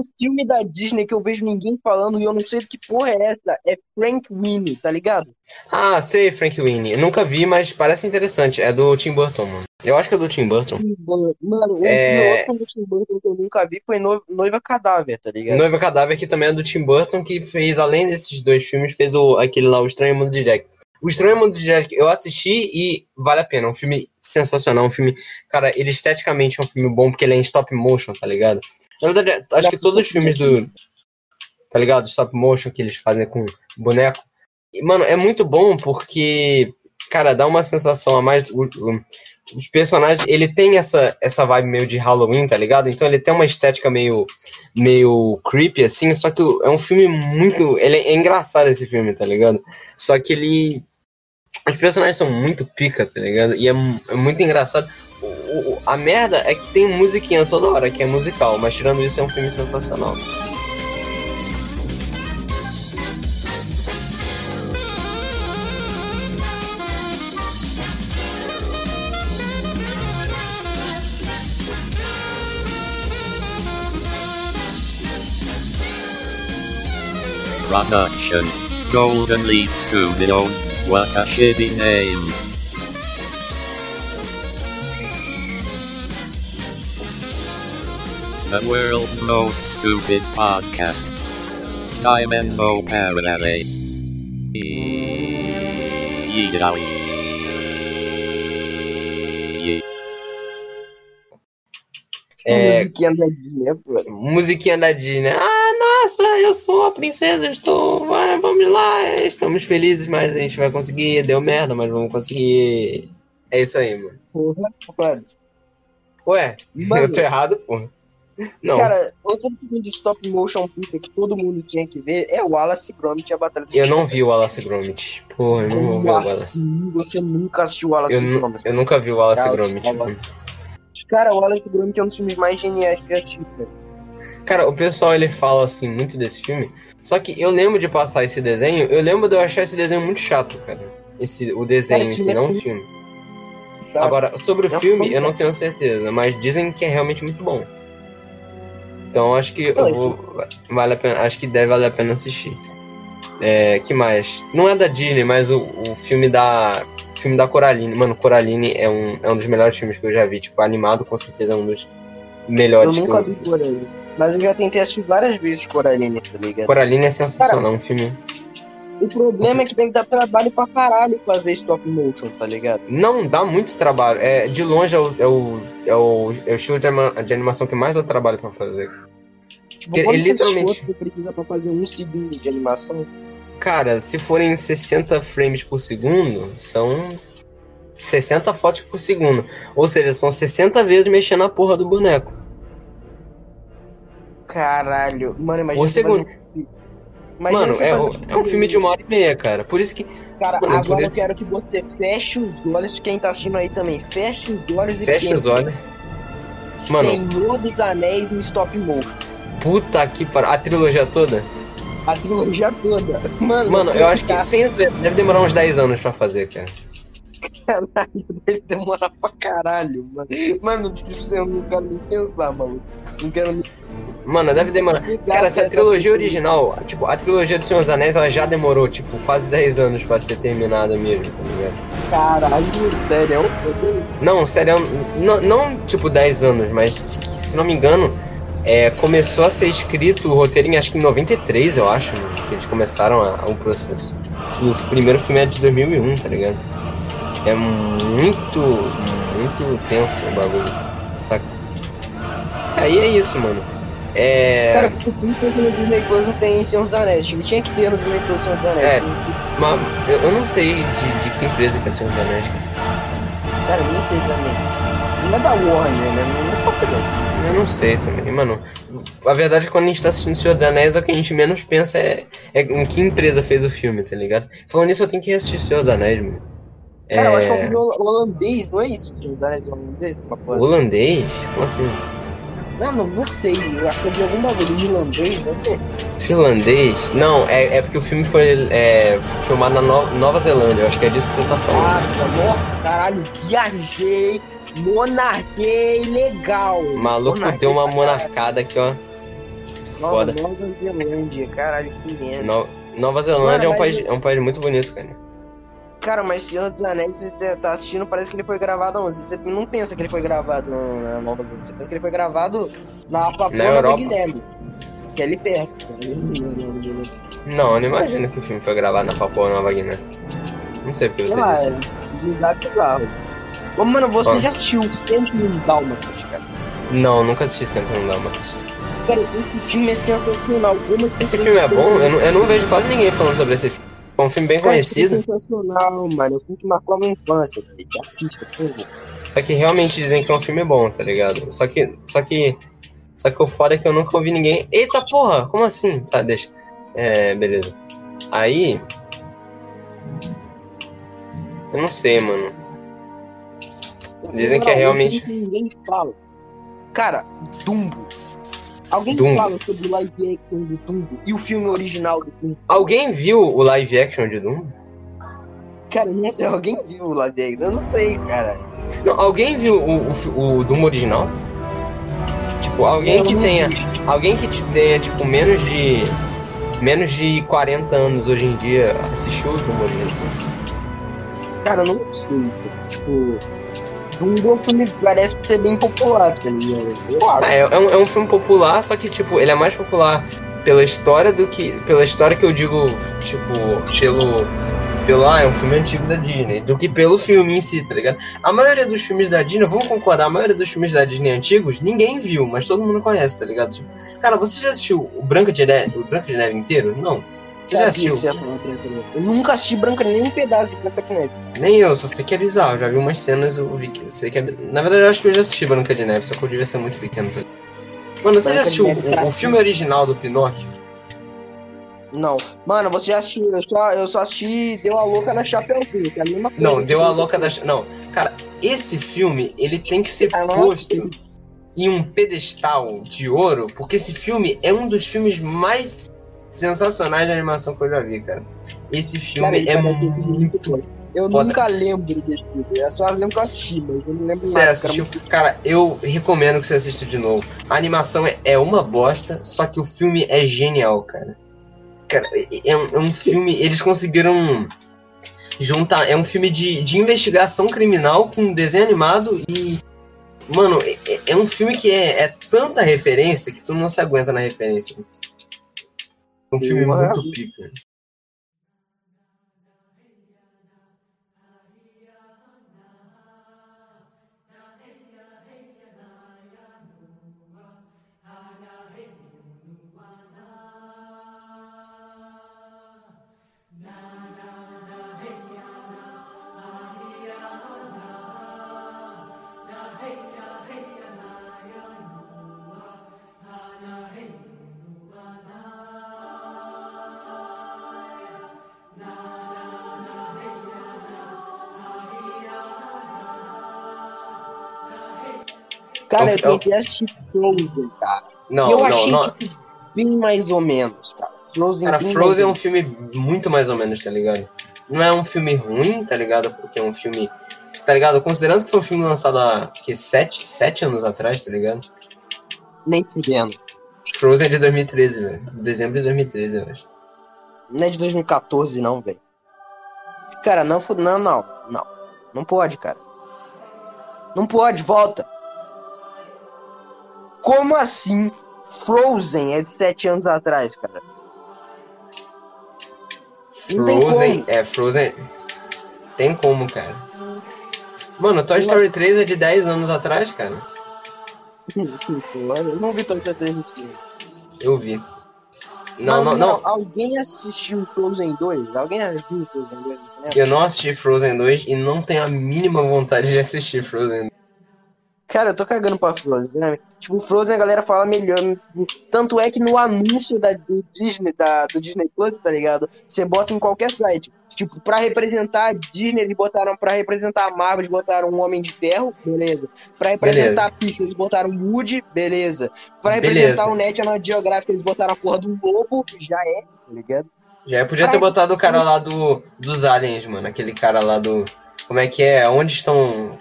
único filme da Disney que eu vejo ninguém falando e eu não sei que porra é essa. É Frank Winnie, tá ligado? Ah, sei, Frank Winnie. Nunca vi, mas parece interessante. É do Tim Burton, mano. Eu acho que é do Tim Burton. Mano, o É. outro do Tim Burton que eu nunca vi foi No- Noiva Cadáver, tá ligado? Noiva Cadáver, que também é do Tim Burton, que fez, além desses dois filmes, fez o, aquele lá, O Estranho Mundo de Jack. O Estranho Mundo de Jack eu assisti e vale a pena. É um filme sensacional. Um filme, cara, ele esteticamente é um filme bom porque ele é em stop motion, tá ligado? Na verdade, acho que todos os filmes do. Tá ligado? Stop motion que eles fazem com boneco. E, mano, é muito bom porque, cara, dá uma sensação a mais. o- o- os personagens, ele tem essa, essa vibe meio de Halloween, tá ligado? Então ele tem uma estética meio, meio creepy, assim, só que é um filme muito. Ele é, é engraçado esse filme, tá ligado? Só que ele. Os personagens são muito pica, tá ligado? E é, é muito engraçado. O- o- a merda é que tem musiquinha toda hora, que é musical, mas tirando isso é um filme sensacional. Production. Golden Leaf Studios. What a shitty name. The world's most stupid podcast. Dimenso Parallel. Yeedawi. É, Musiquinha da Disney, pô. musiquinha da Disney. Ah, nossa, eu sou a princesa, estou. vai, vamos lá, estamos felizes, mas a gente vai conseguir. Deu merda, mas vamos conseguir. É isso aí, mano. Porra, mano. Ué, Mano, eu tô errado, porra. Não, Cara, outro filme de stop motion que todo mundo tinha que ver é o Wallace Gromit e a Batalha do eu não vi o Wallace Gromit. Porra, eu não vou ver o Wallace. Você nunca assistiu o Wallace Eu, Gromit. eu nunca vi o Wallace Cara, Gromit. Cara, o Wallace Gromit é um dos filmes mais geniais que eu assisti, velho. Cara, o pessoal ele fala assim muito desse filme. Só que eu lembro de passar esse desenho, eu lembro de eu achar esse desenho muito chato, cara. Esse, o desenho Cara, em si, que não o filme. Tá? Agora, sobre o É filme, eu não tenho certeza, mas dizem que é realmente muito bom. Então acho que Não, eu vou, vale a pena, acho que deve valer a pena assistir. É, que mais? Não é da Disney, mas o, o filme da o filme da Coraline. Mano, Coraline é um, é um dos melhores filmes que eu já vi. Tipo, animado com certeza é um dos Eu melhores que nunca eu vi Coraline. Mas eu já tentei assistir várias vezes Coraline, tá ligado? Coraline é sensacional, é um filme. O problema é que deve dar trabalho pra caralho fazer stop motion, tá ligado? Não dá muito trabalho. É, de longe é o, é o, é o, é o estilo de, anima- de animação que mais dá trabalho pra fazer. Tipo, ele literalmente- você precisa pra fazer um segundo de animação? Cara, se forem 60 frames por segundo, são 60 fotos por segundo. Ou seja, são 60 vezes mexendo a porra do boneco. Caralho. Mano, imagina fazer segundo. um- Imagina Mano, é, o- é um filme de uma hora e meia, cara. Por isso que. Cara, Mano, agora eu isso- quero que você feche os olhos, quem tá assistindo aí também, feche os olhos e Fecha pense. os olhos. Mano. Senhor dos Anéis no stop motion. Puta que pariu. A trilogia toda? A trilogia toda. Mano, Mano, eu acho que sem, deve demorar uns 10 anos pra fazer, cara. Caralho, deve demorar pra caralho, mano. Mano, eu não quero nem pensar, mano. Não quero nem. Mano, deve demorar. Cara, essa trilogia original, tipo, a trilogia do Senhor dos Anéis, ela já demorou, tipo, quase 10 anos pra ser terminada mesmo, tá ligado? Caralho, sério. é um- Não, sério, não, não tipo 10 anos, mas se, não me engano, é, começou a ser escrito o roteiro em acho que em 93, eu acho, né, que eles começaram a- o processo. E o primeiro filme é de 2001, tá ligado? É muito, muito tenso o bagulho, saca? Aí é isso, mano. É. Cara, o que no Disney Plus não tem Senhor dos Anéis. Tipo, tinha que ter no Disney Plus Senhor dos Anéis. É. Mas eu, eu não sei de, de que empresa que é Senhor dos Anéis, cara. Cara, nem sei também. Não é da Warner, né? Não, posso ideia. Eu não sei também, mano. A verdade é que quando a gente tá assistindo Senhor dos Anéis, o que a gente menos pensa é, é em que empresa fez o filme, tá ligado? Falando nisso, eu tenho que assistir Senhor dos Anéis, mano. Cara, eu acho que é um É... filme hol- holandês, não é isso? Senhor dos Anéis holandês? Holandês? Como assim? Não, não, não sei. Eu acho que é de algum bagulho irlandês, né? Irlandês? Não, é, é porque o filme foi é, filmado na No- Nova Zelândia, eu acho que é disso que você tá falando. Ah, nossa, caralho, viajei, monarquei, legal. Maluco Monarquei deu uma monarcada aqui, ó. Nova, Foda. Nova Zelândia, caralho, que merda. No- Nova Zelândia é, um Mano, país, é um país muito bonito, cara. Cara, mas Senhor dos Anéis, você tá assistindo, parece que ele foi gravado onde? Você não pensa que ele foi gravado na Nova Zelândia, você pensa que ele foi gravado na Papua Europa. Guiné, que é ali perto. Não, eu não imagino que o filme foi gravado na Papua Nova Guiné. Não sei porque Sei você lá, disse. é lugar bizarro. Ô, mano, você já assistiu o 101 Dálmatas, cara? Não, nunca assisti 101 Dálmatas. Cara, esse filme é sensacional. Esse filme é bom? Eu não, eu não vejo quase ninguém falando sobre esse filme. É um filme bem conhecido, É sensacional, mano. É um filme que marcou a minha infância. Assista, só que realmente dizem que é um filme bom, tá ligado? Só que. Só que. Só que o foda é que eu nunca ouvi ninguém. Eita porra! Como assim? Tá, deixa. É, beleza. Aí. Eu não sei, mano. Dizem que é realmente- Ninguém fala. Cara, Dumbo. Alguém Dumbo. fala sobre o live action do Dumbo e o filme original do Dumbo. Alguém viu o live action de Doom? Cara, não sei, alguém viu o live action? Eu não sei, cara. Não, alguém viu o, o, o Doom original? Tipo, alguém Eu que tenha. vi. Alguém que te- tenha, tipo, menos de. Menos de 40 anos hoje em dia assistiu o Doom original. Cara, eu não sei. Tipo, Um filme que parece ser bem popular, tá ligado? É, é um, é um filme popular, só que, tipo, ele é mais popular pela história do que. Pela história que eu digo, tipo, pelo. Pelo, ah, é um filme antigo da Disney, do que pelo filme em si, tá ligado? A maioria dos filmes da Disney, vamos concordar, a maioria dos filmes da Disney antigos, ninguém viu, mas todo mundo conhece, tá ligado? Tipo, cara, você já assistiu o Branca de Neve, o Branca de Neve inteiro? Não. Você já assistiu? de Neve. Eu nunca assisti Branca nem um pedaço de Branca de Neve. Nem eu, só sei que é bizarro. Já vi umas cenas, eu vi que sei que é. Na verdade, eu acho que eu já assisti Branca de Neve, só que eu devia ser muito pequeno. Tá? Mano, você já Branca de assistiu o, o filme original do Pinóquio? Não. Mano, você já assistiu? Eu só, eu só assisti Deu a Louca na Chapeuzinho, que é a mesma coisa. Não, deu a louca da. Não, cara, esse filme ele tem que ser não. posto em um pedestal de ouro, porque esse filme é um dos filmes mais sensacionais de animação que eu já vi, cara. Esse filme Cara, é filme muito. bom. Eu foda. nunca lembro desse filme. Eu só lembro que eu assisti, mas eu não lembro Você nada. assistiu? Cara, eu recomendo que você assista de novo. A animação é, é uma bosta, só que o filme é genial, cara. Cara, é, é um, é um filme. Eles conseguiram juntar. É um filme de, de investigação criminal com desenho animado e. Mano, é, é- é um filme que é, é tanta referência que tu não se aguenta na referência. É um filme Porra. muito pica. Cara, É eu é o- tentei assistir Frozen, cara. Não, e eu não, achei, não. tipo, bem mais ou menos, cara. Frozen Cara, Frozen é um filme muito mais ou menos, tá ligado? Não é um filme ruim, tá ligado? Porque é um filme. Tá ligado? Considerando que foi um filme lançado há que, sete, sete anos atrás, tá ligado? Nem fudendo. Frozen é de 2013, velho. Dezembro de 2013, eu acho. Não é de 2014, não, velho. Cara, não, não, não, não. Não pode, cara. Não pode, volta. Como assim Frozen é de sete anos atrás, cara? Não Frozen, é, Frozen. Tem como, cara. Mano, Toy Story 3 é de 10 anos atrás, cara. Eu não vi Toy Story 3 nesse filme. Eu vi. Não, Mas, não, não. Alguém assistiu Frozen 2? Alguém viu Frozen 2 no cinema? Eu não assisti Frozen 2 e não tenho a mínima vontade de assistir Frozen. Cara, eu tô cagando pra Frozen, né? Tipo, Frozen a galera fala melhor. Tanto é que no anúncio da, do Disney, da, do Disney Plus, tá ligado? Você bota em qualquer site. Tipo, pra representar a Disney, eles botaram. Pra representar a Marvel, eles botaram um Homem de Ferro, beleza. Pra representar a Pixar, eles botaram Woody, beleza. Pra representar Beleza. o National Geographic, eles botaram a porra do lobo, já é, tá ligado? Já podia ter Ai. botado o cara lá do, dos aliens, mano. Aquele cara lá do. Como é que é? Onde estão.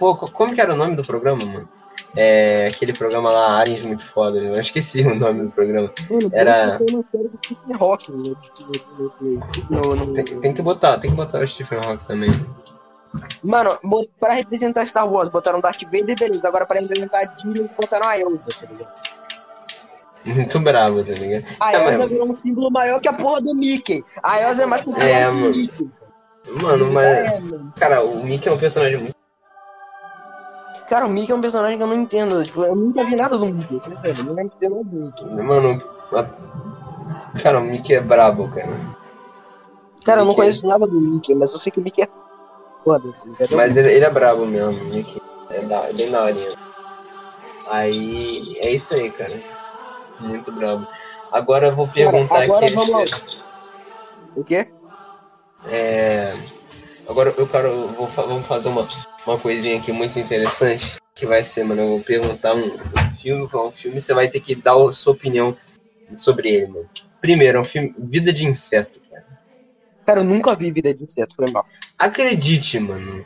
Pô, co- como que era o nome do programa, mano? É, aquele programa lá, Aliens muito foda, eu esqueci o nome do programa. Mano, Era- tem uma série do Stephen Hawking? No, no, Tem, tem que botar, tem que botar o Stephen Hawking também. Mano, pra representar Star Wars, botaram Darth Vader, beleza. Agora pra representar a Disney, botaram a Elsa, tá ligado? Muito bravo, tá ligado? A Tá, Elsa mas- virou um símbolo maior que a porra do Mickey. A Elsa é mais popular É, que o mano. Mickey. Mano, mas. É, mano. Cara, o Mickey é um personagem muito. Cara, o Mickey é um personagem que eu não entendo. Tipo, eu nunca vi nada do Mickey. Eu não ter nada do Mickey. Mano. Cara, o Mickey é brabo, cara. Cara, eu não Mickey- conheço nada do Mickey, mas eu sei que o Mickey é foda. tá ligado? Mas ele, ele é brabo mesmo, o Mickey. É, da, é bem daorinha. Aí. É isso aí, cara. Muito brabo. Agora eu vou perguntar agora aqui. vamos O quê? É, agora eu quero. Vou, vamos fazer uma, uma coisinha aqui muito interessante. Que vai ser, mano. Eu vou perguntar um, um filme, falar um filme, você vai ter que dar a sua opinião sobre ele, mano. Primeiro, é um filme Vida de Inseto, cara. Cara, eu nunca vi Vida de Inseto, foi mal. Acredite, mano.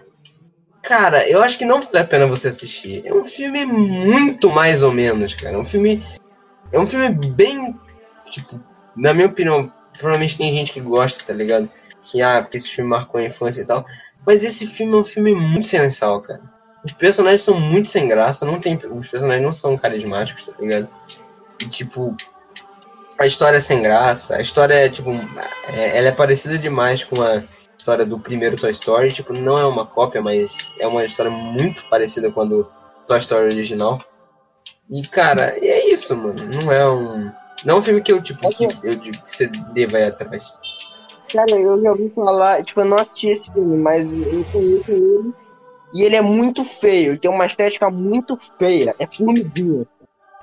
Cara, eu acho que não vale a pena você assistir. É um filme muito mais ou menos, cara. É um filme. É um filme bem. Tipo, na minha opinião, provavelmente tem gente que gosta, tá ligado? Que, ah, porque esse filme marcou a infância e tal. Mas esse filme é um filme muito sensal, cara. Os personagens são muito sem graça, não tem. Os personagens não são carismáticos, tá ligado? E tipo. A história é sem graça, a história é, tipo. é- ela é parecida demais com a história do primeiro Toy Story. Tipo, não é uma cópia, mas é uma história muito parecida com a do Toy Story original. E, cara, e é isso, mano. Não é um. Não é um filme que eu, tipo, que eu digo que você deva ir atrás. Cara, eu já ouvi falar, tipo, eu não assisti esse filme, mas eu conheço ele. E ele é muito feio, ele tem uma estética muito feia. É formiguinha.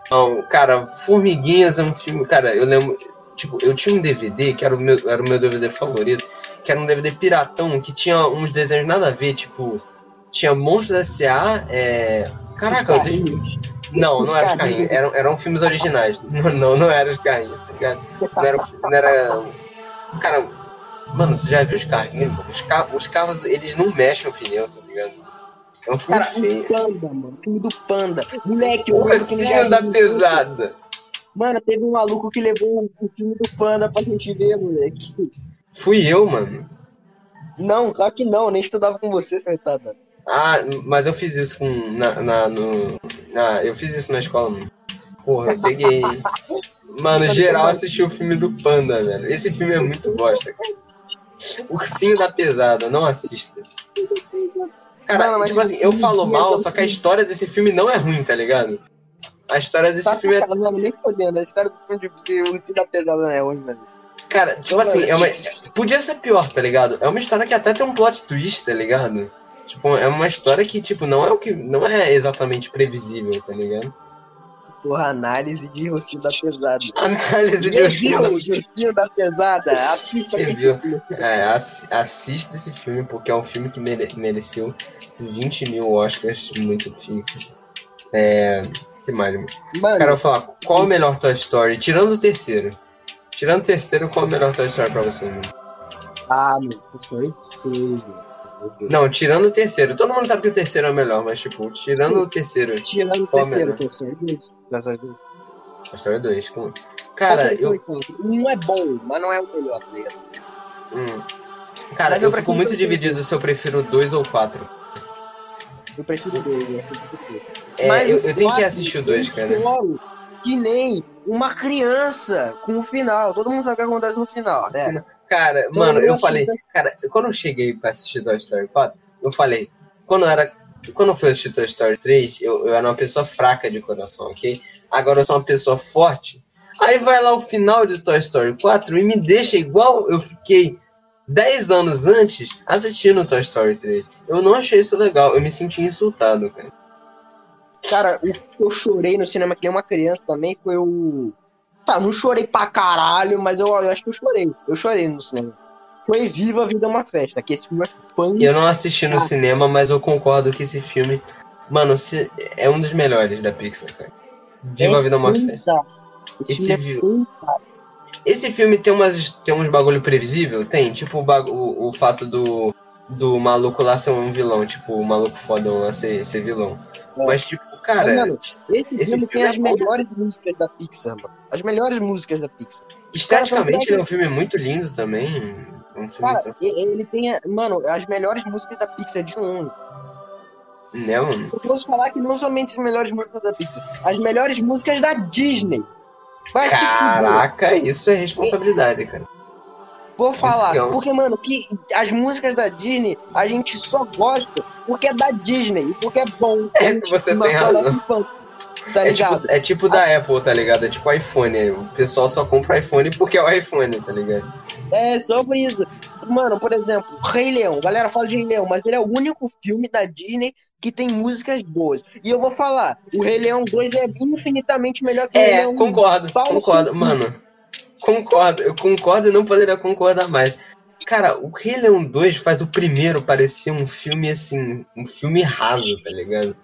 Não, cara, Formiguinhas é um filme. Cara, eu lembro. Tipo, eu tinha um DVD que era o meu, era o meu DVD favorito, que era um DVD piratão, que tinha uns desenhos nada a ver, tipo. Tinha Monstros S.A. É... Caraca, Os carrinhos. Não, não Os eram os carrinhos. eram, eram filmes originais. Não, não, não eram os carrinhos, tá ligado? Não era. Não era... Cara, mano, você já viu os carrinhos? mano? Os, ca... os carros, eles não mexem o pneu, tá ligado? É um filme Cara, feio. o Panda, mano. O filme do Panda. Moleque, O Ursinho da pesada. Mano, teve um maluco que levou o filme do Panda pra gente ver, moleque. Fui eu, mano. Não, claro que não, eu nem estudava com você, tá dando. Ah, mas eu fiz isso com. Na, na, no, na- eu fiz isso na escola, mano. Porra, eu peguei. Mano, geral assistiu o filme do Panda, velho. Esse filme é muito bosta, cara. Ursinho da Pesada, não assista. Cara, Mano, mas tipo assim, eu falo mal, só que a história desse filme não é ruim, tá ligado? A história desse Tá filme é. mano, nem fodendo. A história do filme de Ursinho da Pesada não é hoje, mano. Cara, tipo assim, é uma. Podia ser pior, tá ligado? É uma história que até tem um plot twist, tá ligado? Tipo, é uma história que, tipo, não é o que. Não é exatamente previsível, tá ligado? Porra, análise de Ursinho da Pesada. Análise de Ursinho da Pesada. Assista Review. filme. É, ass- assista esse filme, porque é um filme que mere- mereceu 20 mil Oscars, muito fica. É. que mais, mano? Mano, vou falar, qual é o melhor Toy Story? Tirando o terceiro. Tirando o terceiro, qual é o melhor Toy Story pra você, mano? ah, meu, foi tudo. Não, tirando o terceiro. Todo mundo sabe que o terceiro é o melhor, mas, tipo, tirando Sim. o terceiro. Tirando o terceiro, melhor? terceiro, dois. Toy Story dois. 2. Com... Cara, eu. Um é bom, mas não é o melhor, tá ligado? hum. Cara, Mas eu eu fico muito o dividido se eu prefiro dois ou quatro. Eu prefiro dois, eu prefiro dois. É, Mas eu, o eu tenho que assistir o dois, eu cara. choro Que nem uma criança com o final. Todo mundo sabe o que acontece no final, né? Cara, Todo mano, eu falei, assiste. cara, quando eu cheguei pra assistir Toy Story 4, eu falei, quando eu era. Quando eu fui assistir Toy Story 3, eu, eu era uma pessoa fraca de coração, ok? Agora eu sou uma pessoa forte. Aí vai lá o final de Toy Story 4 e me deixa igual eu fiquei 10 anos antes assistindo Toy Story 3. Eu não achei isso legal, eu me senti insultado, cara. Cara, o que eu chorei no cinema que nem uma criança também foi o. Tá, não chorei pra caralho, mas eu, eu acho que eu chorei. Eu chorei no cinema. Foi Viva a Vida é uma Festa, que esse filme é fã. Eu não assisti no Ah. cinema, mas eu concordo que esse filme, mano, se- é um dos melhores da Pixar, cara. Viva a Vida é uma Festa. Esse Esse filme é Esse filme tem, umas, tem uns bagulho previsível? Tem, tipo o, bagu- o, o fato do, do maluco lá ser um vilão, tipo, o maluco fodão lá ser, ser vilão. É. Mas, tipo, Cara, mano, esse, esse filme tem as é bom. melhores músicas da Pixar, mano. As melhores músicas da Pixar. esteticamente ele é um filme muito lindo também. É um Cara, ele tem, mano, as melhores músicas da Pixar de longe. né, mano? Eu posso falar que não somente as melhores músicas da Pixar, as melhores músicas da Disney. Vai. Caraca, isso é responsabilidade, cara. Vou falar, é um- porque, mano, que as músicas da Disney a gente só gosta porque é da Disney, e porque é bom. É, A você não tem razão. Tá É ligado? tipo, é tipo da Apple, tá ligado? É tipo iPhone. O pessoal só compra iPhone porque é o iPhone, tá ligado? É, só por isso. Mano, por exemplo, Rei Leão. A galera fala de Rei Leão, mas ele é o único filme da Disney que tem músicas boas. E eu vou falar, o Rei Leão 2 é infinitamente melhor que o Rei É, Leão 1. concordo, Pau no concordo, cu. mano. Concordo, eu concordo e não poderia concordar mais. Cara, o Rei Leão 2 faz o primeiro parecer um filme assim, um filme raso, tá ligado?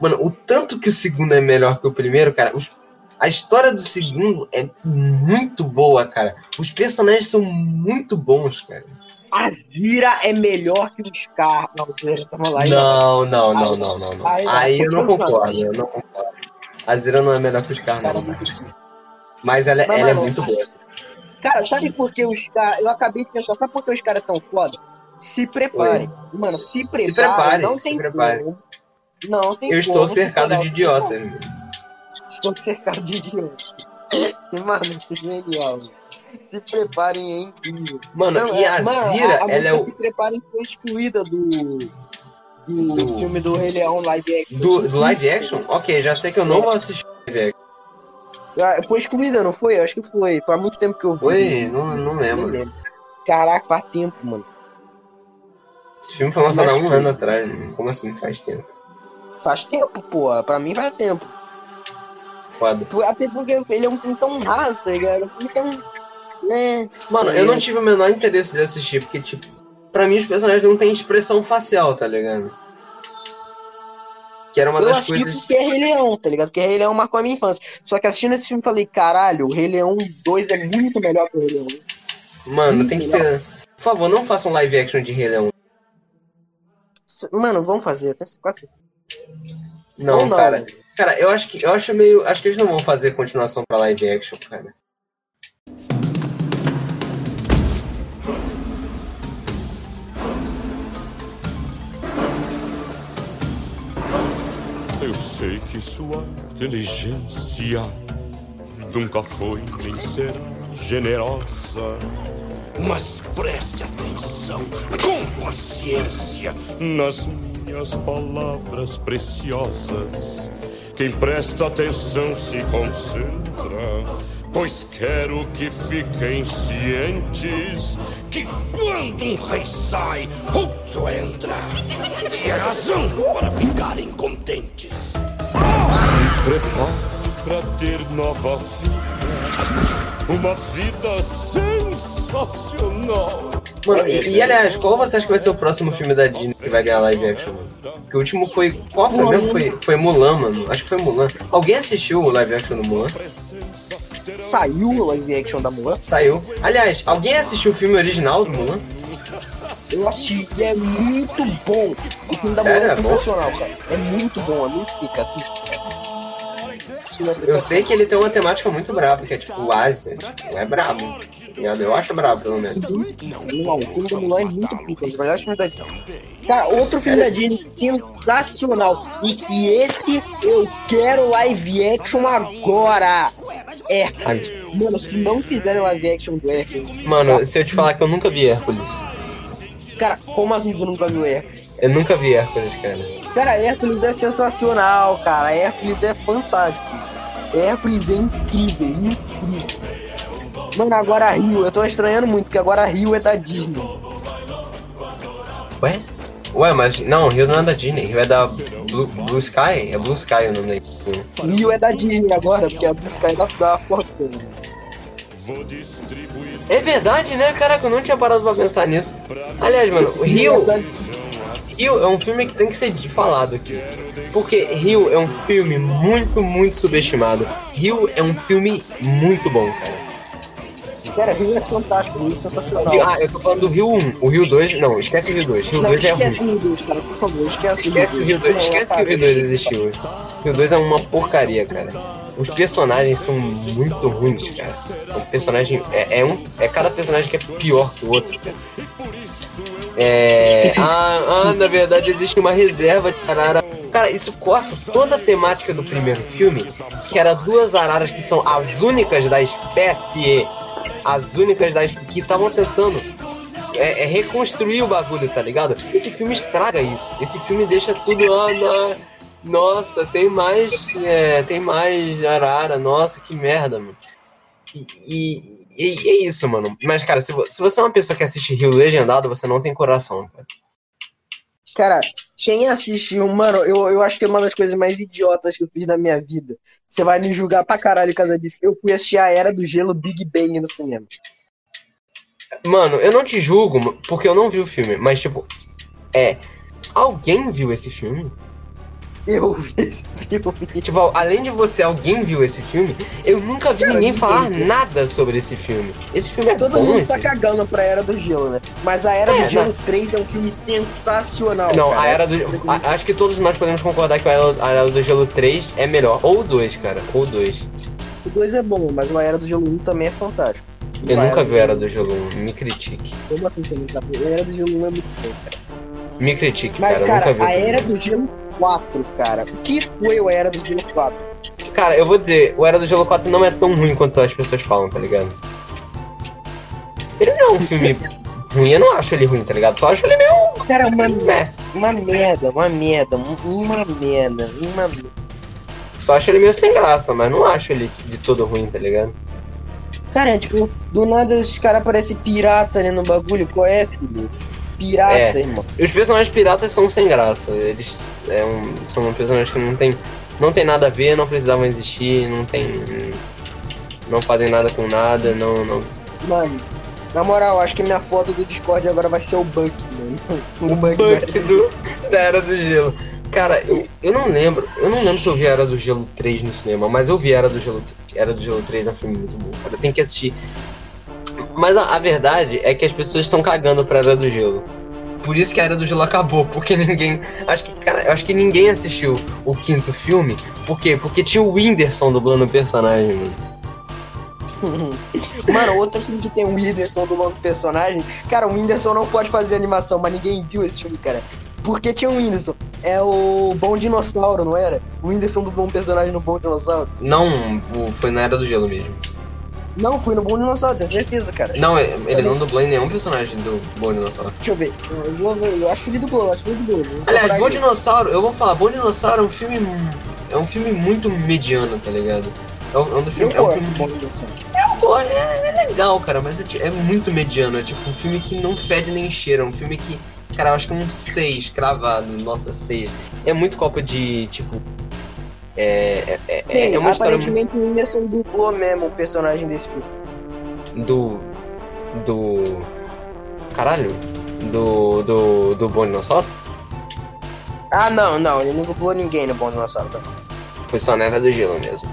Mano, o tanto que o segundo é melhor que o primeiro, cara, os- a história do segundo é muito boa, cara. Os personagens são muito bons, cara. A Zira é melhor que o Scar. Não, Zira, tamo lá. Não, não, não, não, não, não. Aí não, eu não concordo, eu não concordo. A Zira não é melhor que os caras, Cara, não. Mas ela, Mas, ela é mano, muito boa. Cara, sabe por que os caras. Eu acabei de pensar, sabe por que os caras tão foda? Se preparem. Mano, se preparem. preparem, não se tem preparem. como. Não tem Eu estou como cercado de o- idiotas. Estou cercado de idiotas. Mano, isso é genial. mano. Se preparem, é incrível. Mano, Não, e é- a mano, Zira, a, a ela é o. Se preparem foi excluída do. Do, Do- filme do Rei Leão live action. Do, do live action? Ok, já sei que eu não vou assistir live action. Ah, Foi excluída, não foi? Acho que foi. Faz muito tempo que eu vi. Foi? Não, não lembro. lembro. Caraca, faz tempo, mano. Esse filme foi lançado há um Mas- ano atrás. mano. Como assim faz tempo? Faz tempo, pô. Pra mim faz tempo. Foda. Até porque ele é um filme tão raso, tá ligado? Então, né? Mano, eu não tive o menor interesse de assistir, porque, tipo, pra mim os personagens não têm expressão facial, tá ligado? Que era uma eu das coisas. porque é Rei Leão, tá ligado? Porque Rei Leão marcou a minha infância. Só que assistindo esse filme, falei, caralho, o Rei Leão 2 é muito melhor que o Rei Leão 1. Mano, tem que ter. Por favor, não façam um live action de Rei Leão. Mano, vamos fazer, até quase. Não, não. cara. Cara, eu acho que eu acho meio. Acho que eles não vão fazer continuação pra live action, cara. Sei que sua inteligência nunca foi nem será generosa. Mas preste atenção, com paciência, nas minhas palavras preciosas. Quem presta atenção se concentra, pois quero que fiquem cientes que quando um rei sai, outro entra. E é razão para ficarem contentes. Me prepare para ter nova vida, uma vida sensacional. Mano, e, e, aliás, qual você acha que vai ser o próximo filme da Disney que vai ganhar live action? Porque o último foi. Qual foi mesmo? Foi, foi Mulan, mano. Acho que foi Mulan. Alguém assistiu o live action do Mulan? Saiu o live action da Mulan? Saiu. Aliás, alguém assistiu o filme original do Mulan? Eu assisti e é muito bom. O filme da Sério? Mulan é É bom? sensacional, cara. É muito bom, é muito pica, assiste. Eu sei que ele tem uma temática muito brava, que é tipo Ásia. Tipo, é brabo. Eu acho brabo, pelo menos. Não, o filme da Mulan é muito pica, filmes da Disney. Cara, outro filme da Disney sensacional. E que esse eu quero live action agora. Hércules. Mano, se não fizerem live action do Hércules. Mano, se eu te falar que eu nunca vi Hércules. Cara, como assim você nunca viu Hércules? Eu nunca vi Hércules, cara. Cara, Hércules é sensacional, cara. Hércules é fantástico. Hércules é incrível, incrível. Mano, agora Rio, eu tô estranhando muito, porque agora Rio é da Disney. Ué? Ué, mas não, Rio não é da Disney, Rio é da Blue, Blue Sky? É Blue Sky o nome daí. Rio é da Disney agora, porque a busca é da, da É verdade, né? Caraca, eu não tinha parado pra pensar nisso. Aliás, mano, o Rio, Rio é um filme que tem que ser falado aqui. Porque Rio é um filme muito, muito subestimado. Rio é um filme muito bom, cara. Cara, Rio é fantástico, Rio é sensacional. Ah, eu tô falando do Rio 1. O Rio 2, não, esquece o Rio 2. Rio Não, 2 é esquece ruim. o Rio 2, cara, por favor, esquece, Esquece o Rio 2, Não, esquece que o Rio 2 existiu. O Rio 2 é uma porcaria, cara. Os personagens são muito ruins, cara. O personagem é, é um. É cada personagem que é pior que o outro, cara. É. Ah, ah, na verdade existe uma reserva de arara. Cara, isso corta toda a temática do primeiro filme, que era duas araras que são as únicas da espécie. As únicas da espécie que estavam tentando é, é reconstruir o bagulho, tá ligado? Esse filme estraga isso. Esse filme deixa tudo. Ah, na- nossa, tem mais. é, tem mais arara. Nossa, que merda, mano. E, e- e é isso, mano. Mas, cara, se, se você é uma pessoa que assiste Rio Legendado, você não tem coração, cara. Cara, quem assistiu, mano, eu, eu acho que é uma das coisas mais idiotas que eu fiz na minha vida. Você vai me julgar pra caralho por causa disso. Eu fui assistir a Era do Gelo Big Bang no cinema. Mano, eu não te julgo porque eu não vi o filme, mas, tipo, é. Alguém viu esse filme? Eu vi esse filme. Tipo, além de você, alguém viu esse filme? Eu nunca vi Cara, ninguém falar viu. nada sobre esse filme. Esse filme é Todo bom, mundo esse tá cagando pra Era do Gelo, né? Mas a Era É, do Gelo 3 é um filme sensacional. Não, cara. a Era do. a- acho que todos nós podemos concordar que a Era, a Era do Gelo 3 é melhor. Ou o 2, cara. Ou o 2. O 2 é bom, mas A Era do Gelo 1 também é fantástico. Eu A nunca vi a Era do Gelo Gelo 1. Me critique. 1. Como assim não? A Era do Gelo 1 é muito bom, cara. Me critique, Mas, cara. cara, vi. a. Era do Gelo 4, cara. O que foi o Era do Gelo 4? Cara, eu vou dizer, o Era do Gelo 4 não é tão ruim quanto as pessoas falam, tá ligado? Ele não é um filme ruim, eu não acho ele ruim, tá ligado? Só acho ele meio. Cara, uma, né? uma merda, uma merda, um- uma merda, uma merda. Só acho ele meio sem graça, mas não acho ele de todo ruim, tá ligado? Cara, tipo, do nada os caras parecem pirata ali no bagulho. Qual é, filho? Pirata, É. irmão. Os personagens piratas são sem graça. Eles é um, são personagens que não tem, não tem nada a ver, não precisavam existir, não tem. Não fazem nada com nada, não. não... Mano, na moral, acho que minha foto do Discord agora vai ser o Buck, mano. O Buck, Buck do, da Era do Gelo. Cara, eu, eu não lembro. Eu não lembro se eu vi Era do Gelo 3 no cinema, mas eu vi Era do Gelo, Era do Gelo 3, é um filme muito bom, cara. Eu tenho que assistir. Mas a, a verdade é que as pessoas estão cagando pra Era do Gelo. Por isso que a Era do Gelo acabou, porque ninguém. Acho que, cara, acho que ninguém assistiu o quinto filme. Por quê? Porque tinha o Whindersson dublando o personagem, mano. Mano, outro filme que tem o Whindersson do nome do personagem. Cara, o Whindersson não pode fazer animação, mas ninguém viu esse filme, cara. Porque tinha o Whindersson. É o Bom Dinossauro, não era? O Whindersson dublou um personagem no Bom Dinossauro. Não, o- foi na Era do Gelo mesmo. Não, foi no Bom Dinossauro, tenho certeza, cara. Não, ele não dublou em nenhum personagem do Bom Dinossauro. Deixa eu ver. Eu, vou eu acho que ele dublou, eu acho que ele dublou. Aliás, Bom. Dinossauro, eu vou falar, Bom Dinossauro é um filme. É um filme muito mediano, tá ligado? É um, é um dos Eu. É um filme Bom Dinossauro. Pô, é, é legal, cara, mas é, é muito mediano. É tipo um filme que não fede nem cheira. É um filme que, cara, eu acho que é um 6 cravado, nota 6. É muito copa de, tipo. É, é, é, Sim, é uma história muito aparentemente o Whindersson dublou mesmo o personagem desse filme. do. Do. Caralho? Do. Do. Do Bom Dinossauro? Ah, não, não, ele não dublou ninguém no Bom Dinossauro. Não. Foi só na Era do Gelo mesmo.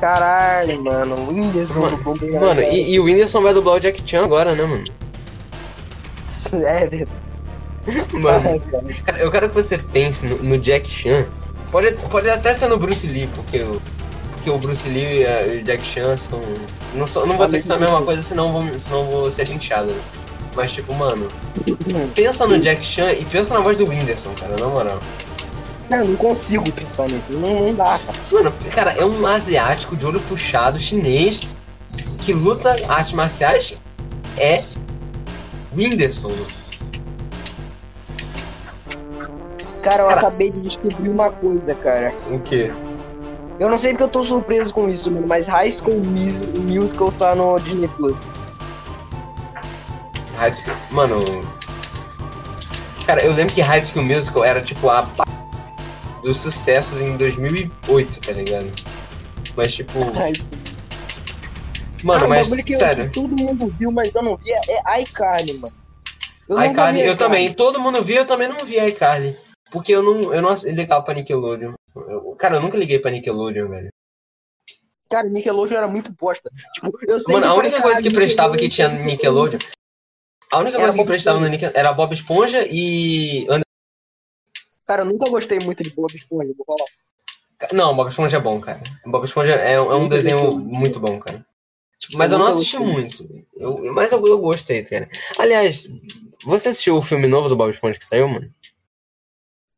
Caralho, mano, o Whindersson Mano, dublou bem. Mano, e, e o Whindersson vai dublar o Jack Chan agora, né, mano? É verdade. Mano, cara, eu quero que você pense no, no Jack Chan. Pode, pode até ser no Bruce Lee, porque o, porque o Bruce Lee e o Jack Chan são. Não, são, não vou dizer que são a mesma coisa, senão vou, senão vou ser linchado. né? Mas, tipo, mano, pensa no Jack Chan e pensa na voz do Whindersson, cara, na moral. Cara, não consigo pensar nisso. Não, não dá, cara. Mano, cara, é um asiático de olho puxado, chinês, que luta artes marciais. É Whindersson, mano. Cara, eu acabei de descobrir uma coisa, cara. O quê? Eu não sei porque eu tô surpreso com isso, mano, mas High School Mus- Musical tá no Disney Plus. High School. Mano. Cara, eu lembro que High School Musical era tipo a dos sucessos em 2008, tá ligado? Mas tipo. Mano, mas que eu- sério. que todo mundo viu, mas eu não vi é iCarly, mano. Eu iCarly, eu também. Todo mundo via, eu também não vi iCarly. Porque eu não, eu não ligava pra Nickelodeon. Eu- cara, eu nunca liguei pra Nickelodeon, velho. Cara, Nickelodeon era muito bosta. Tipo, eu sempre Mano, a única coisa que "Caralho, prestava que tinha Nickelodeon. A única Era coisa que Bob prestava no. Nickelodeon era Bob Esponja e. Cara, eu nunca gostei muito de Bob Esponja, vou falar. Não, Bob Esponja é bom, cara. Bob Esponja é, é um Nunca desenho muito bom, cara. Tipo, mas eu Eu não assisti gostei. muito. Eu, mas eu, eu gostei, cara. Aliás, você assistiu o filme novo do Bob Esponja que saiu, mano?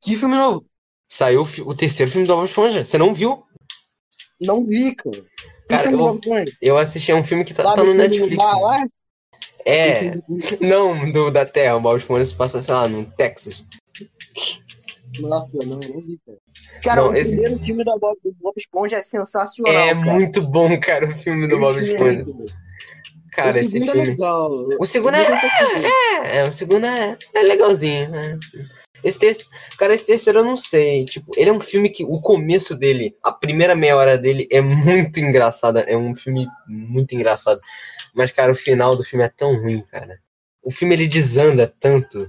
Que filme novo? Saiu o o terceiro filme do Bob Esponja. Você não viu? Não vi, cara. Cara, eu-? Eu assisti a um filme que tá, tá no Netflix. lá? É. Não, do, da Terra. O Bob Esponja se passa, sei lá, no Texas. Nossa, não, não vi, cara. Cara, Não, o esse- primeiro filme da Bob, do Bob Esponja é sensacional, É cara. muito bom, cara, o filme do Bob Esponja. é. Cara, esse é filme. legal. O segundo é- sensacional. É, o segundo é, é legalzinho. né? Esse terceiro, cara, esse terceiro eu não sei. Tipo, ele é um filme que o começo dele, a primeira meia hora dele é muito engraçada. É um filme muito engraçado. Mas, cara, o final do filme é tão ruim, cara. O filme ele desanda tanto.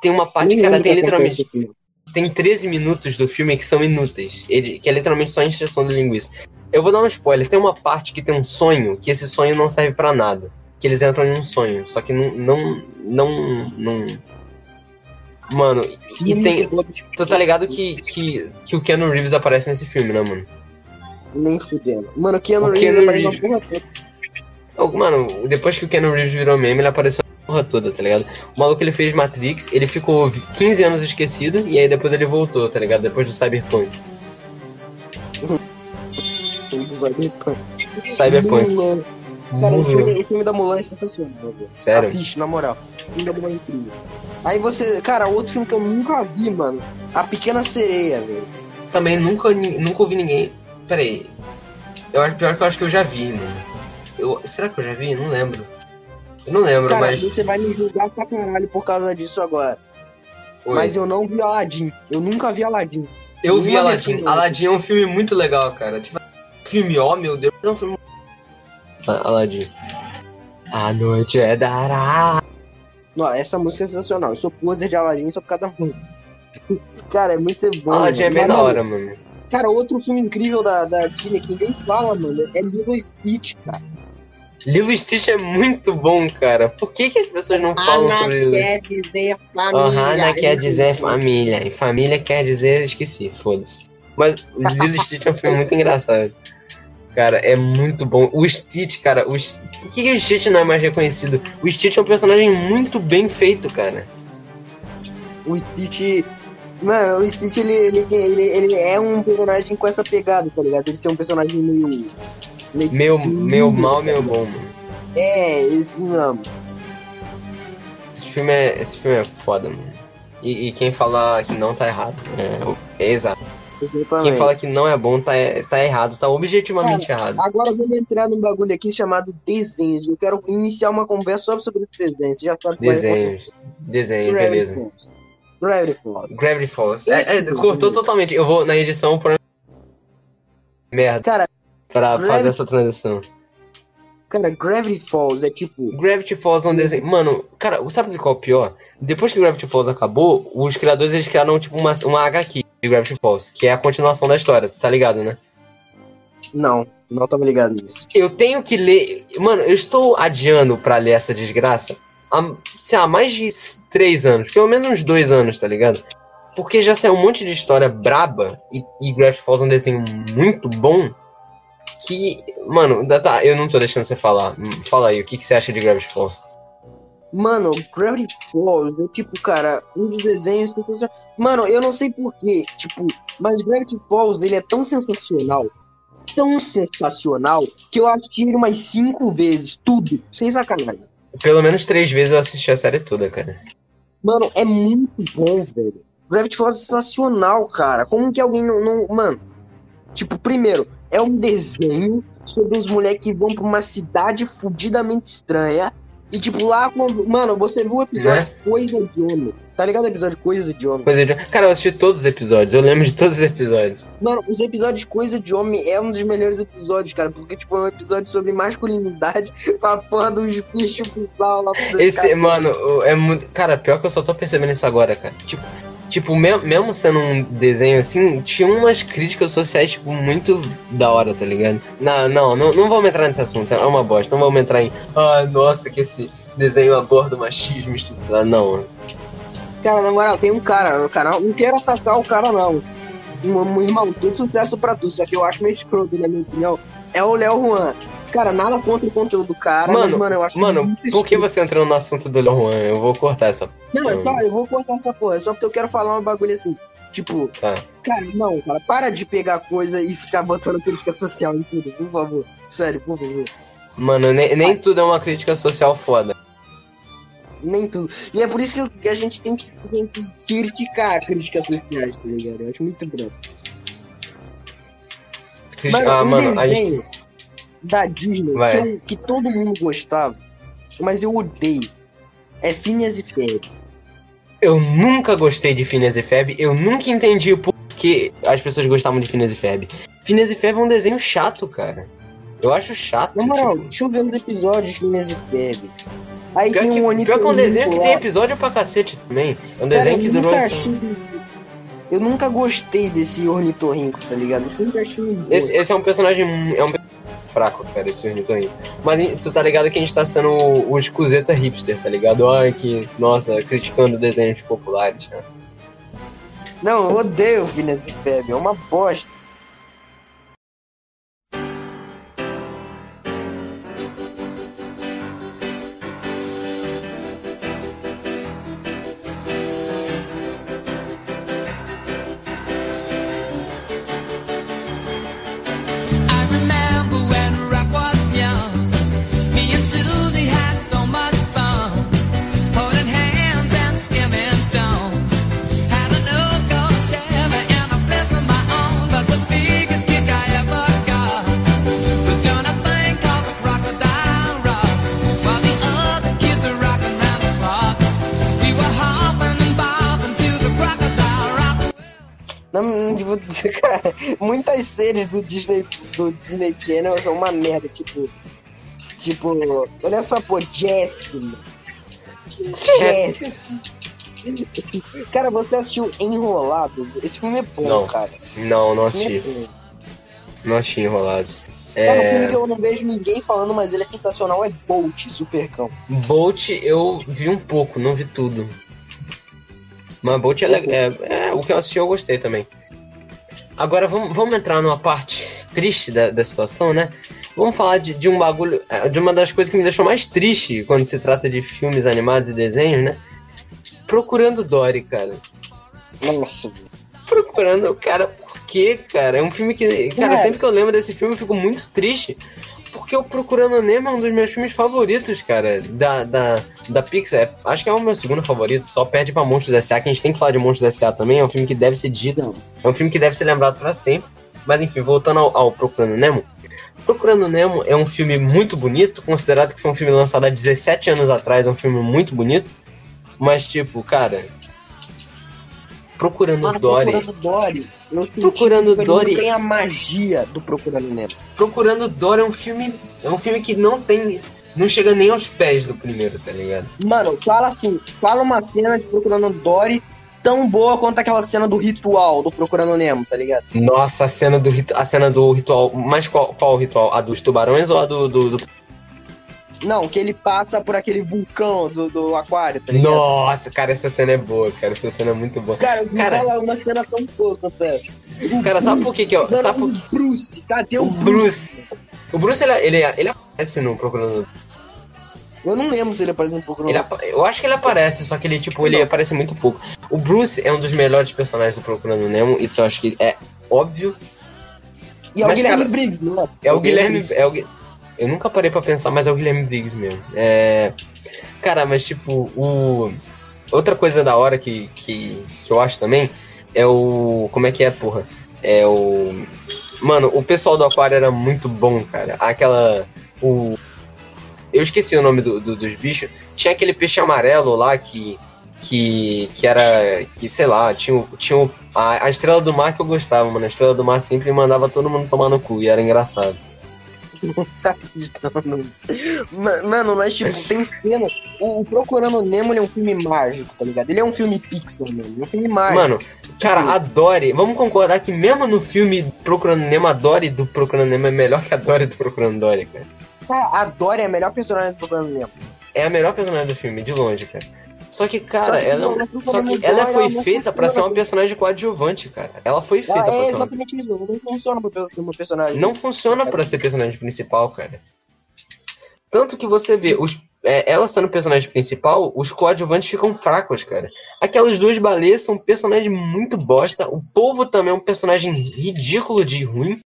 Tem uma parte, Nem cara, tem que acontece literalmente. Tem 13 minutos do filme que são inúteis. Ele, que é literalmente só encheção de linguiça. Eu vou dar um spoiler. Tem uma parte que tem um sonho, que esse sonho não serve pra nada. Que eles entram em um sonho. Só que não. Não. Não. não... Mano, e, Filme tem. Esponja. Tu tá ligado que, que, que o Keanu Reeves aparece nesse filme, né, mano? Nem fudendo. Mano, o Keanu O Reeves Keanu aparece na Reeves. porra toda. Mano, depois que o Keanu Reeves virou meme, ele apareceu na porra toda, tá ligado? O maluco ele fez Matrix, ele ficou 15 anos esquecido, e aí depois ele voltou, tá ligado? Depois do Cyberpunk. O é Cyberpunk. Mulan. Cara, esse Mulan. filme, o filme da Mulan é sensacional, velho. Sério? Assiste, na moral. O filme da Mulan é incrível. Aí você. Cara, outro filme que eu nunca vi, mano. A Pequena Sereia, velho. Também nunca, nunca ouvi ninguém. Pera aí. Eu acho pior que eu acho que eu já vi, mano. Eu, será que eu já vi? Não lembro. Eu não lembro, Cara, mas. você vai me julgar pra caralho por causa disso agora. Oi. Mas eu não vi Aladdin. Eu nunca vi Aladdin. eu vi nenhuma Aladdin. versão. Aladdin é um filme muito legal, cara. Tipo, filme, ó meu Deus, é um filme. Ah, Aladdin. A noite é dará. Não, essa música é sensacional. Eu sou poser de Aladdin só por causa da música. Cara, é muito bom. Aladdin é bem da mano, hora, mano. Cara, outro filme incrível da, da Disney que ninguém fala, mano, é Lilo e Stitch, cara. Lilo e Stitch é muito bom, cara. Por que, que as pessoas não falam sobre Lilo? quer dizer família. Ohana quer Isso, dizer família. E família quer dizer. Esqueci, foda-se. Mas Lilo e Stitch é um filme muito engraçado. Cara, é muito bom. O Stitch, cara, o por que, que o Stitch não é mais reconhecido? O Stitch é um personagem muito bem feito, cara. O Stitch. Mano, o Stitch ele, ele, ele, ele é um personagem com essa pegada, tá ligado? Ele ser um personagem meio. meio Meu, meu mal, meu bom, mano. é, esse mesmo. Esse filme é, esse filme é foda, mano. E, e quem fala que não tá errado. É, é exato. Quem Exatamente. fala que não é bom tá, tá errado, tá objetivamente errado. Agora vamos entrar num bagulho aqui chamado desenhos. Eu quero iniciar uma conversa só sobre esse desenho. Você já sabe é, Desenhos. Desenho, Gravity beleza. Falls. Gravity Falls. Gravity Falls. É, é, cortou totalmente. Eu vou na edição por. Merda. Cara, Pra Gravity- fazer essa transição. cara, Gravity Falls é tipo. Gravity Falls é um desenho. Mano, cara, sabe qual é o pior? Depois que Gravity Falls acabou, os criadores eles criaram tipo uma, uma HQ de Gravity Falls, que é a continuação da história, tu tá ligado, né? Não, não tava ligado nisso. Eu tenho que ler. Mano, eu estou adiando pra ler essa desgraça há, sei lá, mais de três anos, pelo menos uns dois anos, tá ligado? Porque já saiu um monte de história braba e, e Gravity Falls é um desenho muito bom. Que, mano, tá, eu não tô deixando você falar. Fala aí, o que, que você acha de Gravity Falls? Mano, Gravity Falls é tipo, cara, um dos desenhos sensacionais. Mano, eu não sei porquê, tipo, mas Gravity Falls ele é tão sensacional, tão sensacional, que eu assisti ele umas cinco vezes, tudo, sem sacanagem. Pelo menos três vezes eu assisti a série toda, cara. Mano, é muito bom, velho. Gravity Falls é sensacional, cara. Como que alguém não, não. Mano, tipo, primeiro, é um desenho sobre os moleques que vão pra uma cidade fudidamente estranha. E, tipo, lá quando. Mano, você viu o episódio Coisa de Homem. Tá ligado o episódio Coisa de Homem? Coisa de... Cara, eu assisti todos os episódios, eu lembro de todos os episódios. Mano, os episódios Coisa de Homem é um dos melhores episódios, cara. Porque, tipo, é um episódio sobre masculinidade com a porra dos bichos bizarros lá pra Esse, mano, o- é muito. Cara, pior que eu só tô percebendo isso agora, cara. Tipo, tipo, me- mesmo sendo um desenho assim, tinha umas críticas sociais, tipo, muito da hora, tá ligado? Não, não, não, não vamos entrar nesse assunto, é uma bosta. Não vamos entrar em, ah, nossa, que esse desenho aborda o machismo, institucional. Não, Cara, na moral, tem um cara no canal. Não quero atacar o cara, não. Um, irmão, todo sucesso pra tu. Só que eu acho meio escroto, na minha opinião. É o Léo Juan. Cara, nada contra o conteúdo do cara, mas, Mano, mano, eu acho Mano, por que você entrou no assunto do Léo Juan? Eu vou cortar essa. Não, é só, eu vou cortar essa porra. É só porque eu quero falar um bagulho assim. Tipo, Tá. cara, não, cara, para de pegar coisa e ficar botando crítica social em tudo, por favor. Sério, por favor. Mano, nem, nem tudo é uma crítica social foda. Nem tudo. E é por isso que, a gente tem que, tem que criticar críticas sociais, tá ligado? Eu acho muito branco. Crítica- Mano, ah, mano, a gente. Da Disney que, eu- que todo mundo gostava, mas eu odeio. É Phineas e Ferb. Eu nunca gostei de Phineas e Ferb, eu nunca entendi o porquê as pessoas gostavam de Phineas e Ferb. Phineas e Ferb é um desenho chato, cara. Eu acho chato. Na moral, tipo, deixa eu ver os episódios de Phineas e Ferb. Aí pior, tem que, um pior que é um desenho que tem episódio pra cacete também. É um Cara, desenho eu que durou. assim, Eu nunca gostei desse ornitorrinco, tá ligado? Eu achei um Esse, esse é um personagem. É um personagem fraco, cara, esse ornitorrinco. Mas hein, tu tá ligado que a gente tá sendo os cuzeta hipster, tá ligado? Ai, que. Nossa, criticando desenhos populares, né? Não, eu odeio Phineas e Ferb, é uma bosta. Cara, muitas séries do Disney, do Disney Channel são uma merda, tipo. Tipo, olha só, pô, Jessica. Cara, você assistiu Enrolados? Esse filme é bom, Não. cara. Não, não assisti. é. Não assisti enrolados. Cara, um filme É. que eu não vejo ninguém falando, mas ele é sensacional, é Bolt, Supercão. Bolt eu vi um pouco, não vi tudo. Mas Bolt é, le- é, é o que eu assisti eu gostei também. Agora vamos, vamos entrar numa parte triste da, da situação, né? Vamos falar de, de um bagulho, é, de uma das coisas que me deixou mais triste quando se trata de filmes animados e desenhos, né? Procurando Dory, cara. Nossa, Procurando, cara, por quê, cara? É um filme que. Cara, Cara. sempre que eu lembro desse filme eu fico muito triste. Porque o Procurando Nemo é um dos meus filmes favoritos, cara. Da, da, da Pixar. Acho que é o meu segundo favorito. Só perde pra Monstros S.A. Que a gente tem que falar de Monstros S.A. também. É um filme que deve ser dito. É um filme que deve ser lembrado pra sempre. Mas enfim, voltando ao, ao Procurando Nemo. Procurando Nemo é um filme muito bonito. Considerado que foi um filme lançado há 17 anos atrás. É um filme muito bonito. Mas, tipo, cara. Procurando Mano, Dory. Procurando Dory. Eu Procurando ele Dory. Não tem a magia do Procurando Nemo. Procurando Dory é um filme. É um filme que não tem. Não chega nem aos pés do primeiro, tá ligado? Mano, fala assim, fala uma cena de Procurando Dory tão boa quanto aquela cena do ritual do Procurando Nemo, tá ligado? Nossa, a cena do, a cena do ritual. Mas qual, qual o ritual? A dos tubarões ou a do. do, do- Não, que ele passa por aquele vulcão do, do aquário, tá ligado? Nossa, cara, essa cena é boa, cara. Essa cena é muito boa. Cara, me Cara. fala uma cena tão boa quanto essa. O Cara, sabe por que que eu. Sabe por o Bruce, cadê o, O Bruce. O Bruce, ele, ele, ele aparece no Procurando. Eu não lembro se ele aparece no Procurando Ele, apa- eu acho que ele aparece, só que ele, tipo, ele aparece muito pouco. O Bruce é um dos melhores personagens do Procurando Nemo, isso eu acho que é óbvio. E é o Mas, Guilherme cara, Briggs, não é? É o Guilherme. É o, eu nunca parei pra pensar, mas é o Guilherme Briggs mesmo. É. Cara, mas tipo, o. Outra coisa da hora que, que, que eu acho também é o. Como é que é, porra? É o. Mano, o pessoal do Aquário era muito bom, cara. Aquela. O. Eu esqueci o nome do, do- dos bichos. Tinha aquele peixe amarelo lá que. Que, que era. Que sei lá, tinha, o- tinha a, a estrela do mar que eu gostava, mano. A estrela do mar sempre mandava todo mundo tomar no cu e era engraçado. tá Mano, mas tipo, tem cena. O, Procurando Nemo é um filme mágico, tá ligado? Ele é um filme Pixar, mano. É um filme mágico. Mano, cara, a Dory, vamos concordar que mesmo no filme Procurando Nemo, a Dory do Procurando Nemo é melhor que a Dory do Procurando Dory, cara. Cara, a Dory é a melhor personagem do Nemo. É a melhor personagem do filme, de longe, cara. Só que, cara, Só que ela, não, não só que ela foi ela não feita pra ser uma personagem coadjuvante, cara. Ela foi feita pra é ser uma... exatamente isso. Não funciona pra ser uma personagem. Não funciona pra ser personagem principal, cara. Tanto que você vê, os, é, ela sendo personagem principal, os coadjuvantes ficam fracos, cara. Aquelas duas baleias são personagens muito bosta. O povo também é um personagem ridículo de ruim.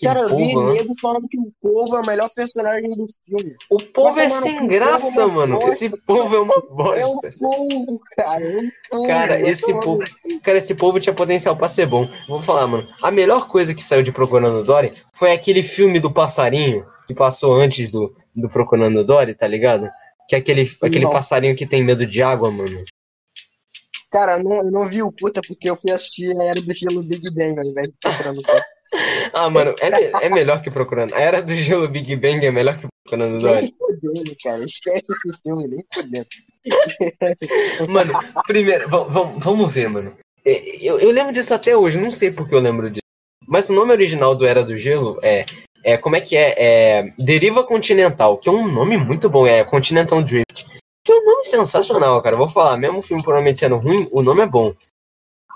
Cara, eu vi né? nego falando que o povo é o melhor personagem do filme. O povo Vai é tomar no sem o graça, povo é uma mano. bosta. Esse povo é uma É bosta. povo, cara. É um povo. Cara, esse povo, cara, esse povo tinha potencial pra ser bom. Vou falar, mano. A melhor coisa que saiu de Procurando Dory foi aquele filme do passarinho que passou antes do, do Procurando Dory, tá ligado? Que é aquele, aquele Não. passarinho que tem medo de água, mano. Cara, eu não, eu não vi o puta porque eu fui assistir a Era do Gelo Big Bang ao invés de procurando Dory. Ah, mano, é, é melhor que Procurando. A Era do Gelo Big Bang é melhor que Procurando Dory. Cara. Esquece esse filme, nem fudendo. Mano, primeiro, vamos, ver, mano. É, Eu, eu lembro disso até hoje, não sei porque eu lembro disso. Mas o nome original do Era do Gelo é. é como é que é? É Deriva Continental, que é um nome muito bom, é Continental Drift. Que é um nome sensacional, cara. Vou falar, mesmo o filme provavelmente sendo ruim, o nome é bom.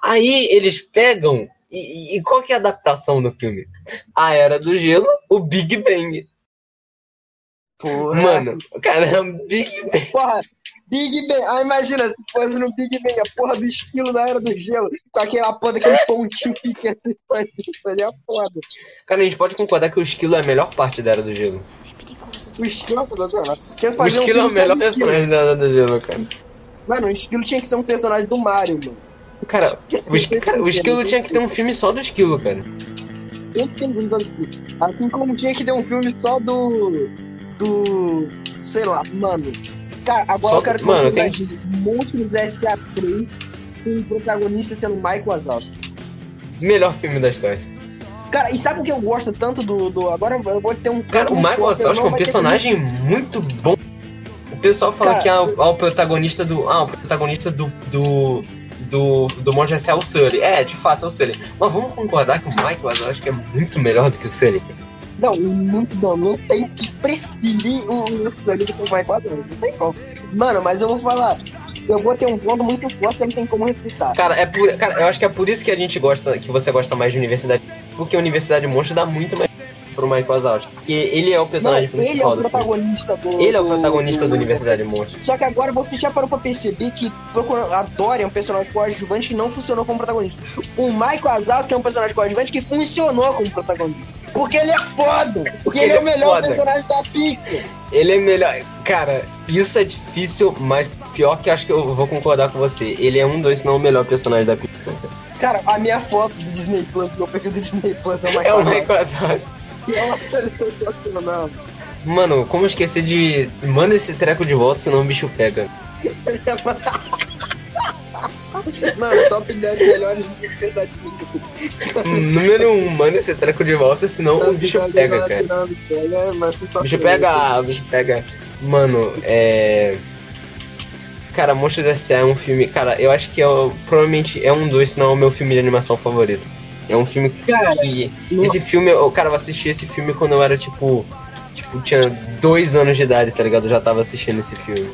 Aí eles pegam. E, e qual que é a adaptação do filme? A Era do Gelo, o Big Bang. Porra. Mano, caramba, Big Bang. Porra, Big Bang. Ah, imagina se fosse no Big Bang, a porra do esquilo da Era do Gelo, com aquela porra daquele pontinho pequeno. Isso ali é foda. Cara, a gente pode concordar que o esquilo é a melhor parte da Era do Gelo. O esquilo, nossa, O fazer um esquilo é o melhor esquilo. personagem da Era do Gelo, cara. Mano, o esquilo tinha que ser um personagem do Mario, mano. Cara, o, esqui- cara, o esquilo tinha que ter um filme só do esquilo, cara. Esquilo. Assim como tinha que ter um filme só do. Do. Sei lá, mano. Cara, agora Só eu quero que mano, tem- imagine Monstros S.A.3 com o protagonista sendo Michael Wazowski. Melhor filme da história. Cara, e sabe o que eu gosto tanto do. do agora eu vou ter um. Cara, o Michael Wazowski é um personagem muito bom. O pessoal fala Cara, que ah, o- ah, o protagonista do. Ah, o protagonista do. do. Do, do Monstro S.A. é o Sully. É, de fato é o Sully. Mas vamos concordar que o Michael Wazowski é muito melhor do que o Sully. Não, não, não, não tem que preferir o Sully do que o Michael Wazowski. Não tem como. Mano, mas eu vou falar. Eu vou ter um ponto muito forte, você não tem como refutar. Cara, é por, cara, eu acho que é por isso que a gente gosta, que você gosta mais de Universidade. Porque a Universidade Monstro dá muito mais pro Michael Wazowski. Porque ele é o Não, personagem ele é principal o do protagonista do. Ele é o protagonista do Universidade Monstro. Só que agora você já parou pra perceber que a Dory é um personagem coadjuvante que não funcionou como protagonista. O Michael Wazowski é um personagem coadjuvante que funcionou como protagonista. Porque ele é foda! Porque, ele, é o melhor foda. personagem da Pixar! Ele é melhor. Cara, isso é difícil, mas pior que acho que eu vou concordar com você. Ele é um dos, se não o melhor personagem da Pixar. cara. A minha foto do Disney Plus, do meu perfil do Disney Plus é o É Michael o Wazowski. Michael Wazowski. É sensacional. Mano, como esquecer de. Manda esse treco de volta, senão o bicho pega. Mano, top 10 melhores músicas da Pixar. Número um, manda esse treco de volta, senão o bicho pega, cara. Não, pega, mas O sensacional. bicho pega, o bicho pega. Mano, é. Cara, Monstros S.A. é um filme. Cara, eu acho que é provavelmente é um dos, se não é o meu filme de animação favorito. É um filme que. Cara, que- esse filme, eu, cara, eu assisti esse filme quando eu era tipo. Tipo, tinha dois anos de idade, tá ligado? Eu já tava assistindo esse filme.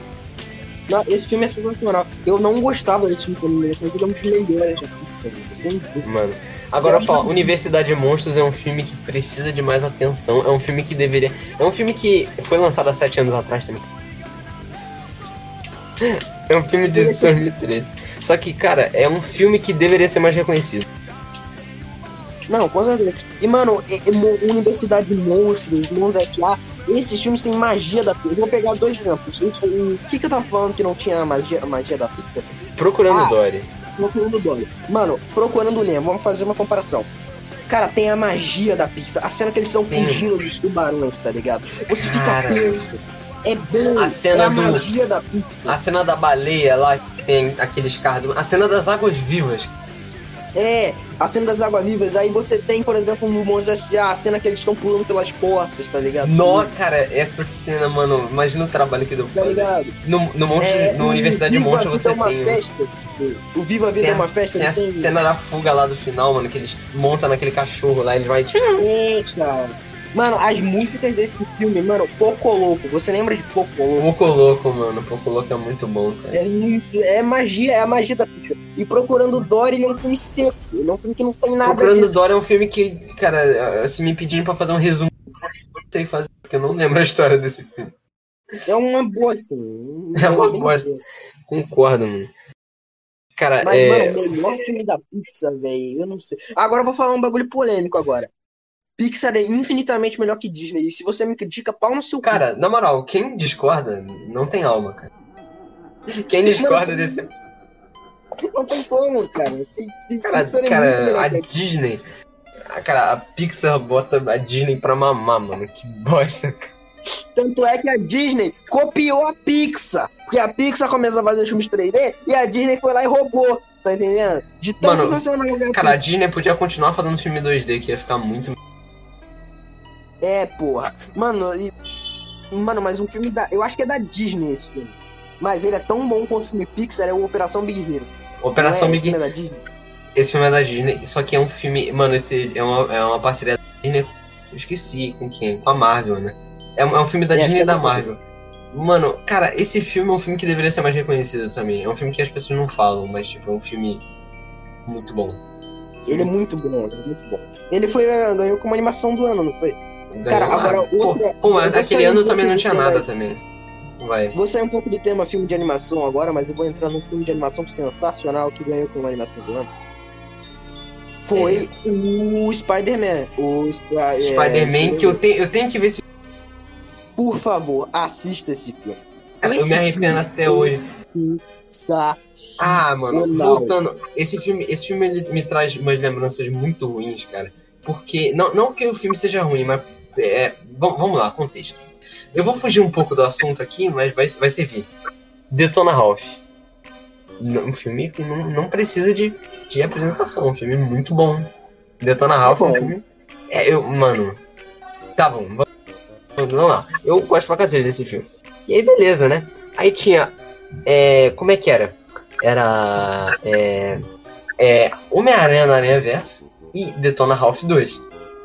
Não, esse filme é sensacional. Eu não gostava desse filme quando eu é um melhores da Pixar. Sem dúvida. Mano. Agora eu falo, Universidade de Monstros é um filme que precisa de mais atenção. É um filme que deveria. É um filme que foi lançado há sete anos atrás também. É um filme de 2013. Só que, cara, é um filme que deveria ser mais reconhecido. Não, com certeza. E, mano, e Mo- Universidade de Monstros, Monstros S.A., esses filmes têm magia da Pixar. Vou pegar dois exemplos. O que, que eu tava falando que não tinha magia, magia da Pixar? Procurando Ah. Dory. Procurando Dory. Mano, Procurando Nemo, vamos fazer uma comparação. Cara, tem a magia da Pixar. A cena que eles estão Sim. fugindo dos tubarões, tá ligado? Você fica Cara. tenso. É bom. A cena é a do- magia da Pixar. A cena da baleia lá, que tem aqueles carros. A cena das águas vivas. É, a cena das águas-vivas. Aí você tem, por exemplo, no Monstros S.A., a cena que eles estão pulando pelas portas, tá ligado? Nó, cara, essa cena, mano, imagina o trabalho que deu pra Tá fazer. ligado? No, no, monstro, É, no Universidade de Viva Monstro você é uma tem. festa. tipo, O Viva a Vida Tem é uma a, festa. tem a ele tem- cena da fuga lá do final, mano, que eles montam naquele cachorro lá, eles vai. É, cara. Mano, as músicas desse filme, mano, Poco Louco. Você lembra de Poco Louco? Poco louco, mano. Poco louco é muito bom, cara. É, muito, é magia, é a magia da Pixar. E Procurando Dory, ele é um filme seco. Ele é um filme que não tem nada Procurando disso. Dory é um filme que, cara, se me pedirem pra fazer um resumo, eu não sei fazer, porque eu não lembro a história desse filme. É uma bosta. É uma bosta. Concordo, mano. Cara, Mas, é. mano, o melhor filme da Pixar, velho, eu não sei. Agora eu vou falar um bagulho polêmico agora. Pixar é infinitamente melhor que Disney. E se você me critica, pau no seu. Cara, na moral, quem discorda não tem alma, cara. Quem discorda desse. Não tem como, cara. Cara, é cara, melhor a que Disney. a- Cara, a Pixar bota a Disney pra mamar, mano. Que bosta. Tanto é que a Disney copiou a Pixar. Porque a Pixar começou a fazer os filmes 3D e a Disney foi lá e roubou. Tá entendendo? De tão Mano, sensacional Cara, a Disney podia continuar fazendo filme 2D, que ia ficar muito. É, porra. Mano, e... Mano, mas um filme da. Eu acho que é da Disney esse filme. Mas ele é tão bom quanto o filme Pixar, é o Operação Big Hero. Operação é? Big filme é da Disney. Esse filme é da Disney, só que é um filme. Mano, esse é uma, é uma parceria da Disney. Eu esqueci com quem? Com a Marvel, né? É, um- é um filme da É, Disney e é da da Marvel. Mano, cara, esse filme é um filme que deveria ser mais reconhecido também. É um filme que as pessoas não falam, mas, tipo, é um filme muito bom. Ele é muito bom, ele é muito bom. Ele foi, eh, ganhou como animação do ano, não foi? Cara, agora Pô, outra- pô, eu vou aquele um ano pouco também não tinha nada também. Vai. Vou sair um pouco do tema filme de animação agora, mas eu vou entrar num filme de animação sensacional que ganhou como animação do ano. Foi o Spider-Man. O Sp- é, Spider-Man, que eu tenho, eu tenho que ver se. Por favor, assista esse filme. Cara, eu Esse me arrependo até hoje. Ah, mano, Não. voltando. Esse filme, esse filme ele me traz umas lembranças muito ruins, cara. Porque. Não, não que o filme seja ruim, mas. É, vam- vamos lá, contexto. Eu vou fugir um pouco do assunto aqui, mas vai, vai servir. Detona Ralph. Um filme que não, não precisa de, de apresentação. Um filme muito bom. Detona Ralph é um filme. É, eu. Mano. Tá bom, vamos, vamos lá. Eu gosto pra cacete desse filme. E aí, beleza, né? Aí tinha. É, como é que era? Era. É, é, Homem-Aranha no Aranha Verso e Detona Ralph 2.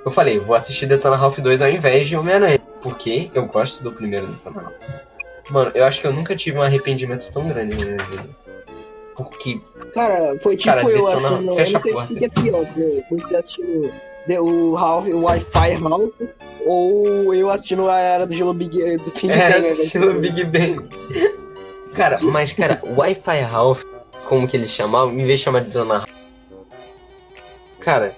Eu falei, vou assistir Detona Ralph 2 ao invés de Homem-Aranha. Porque eu gosto do primeiro Detona Ralph. Mano, eu acho que eu nunca tive um arrependimento tão grande na minha vida. Porque. Cara, foi tipo Cara, eu detona- assim, não, eu fecha não sei a o porta. que que é pior, você assistindo The- o Ralph, o Wi-Fi Ralph, ou eu assistindo a Era do Gelo Big do Big É, Bang, né? estilo Big Bang. Cara, mas, cara, Wi-Fi Ralph, como que eles chamavam, em vez de chamar de Detona Ralph. Cara,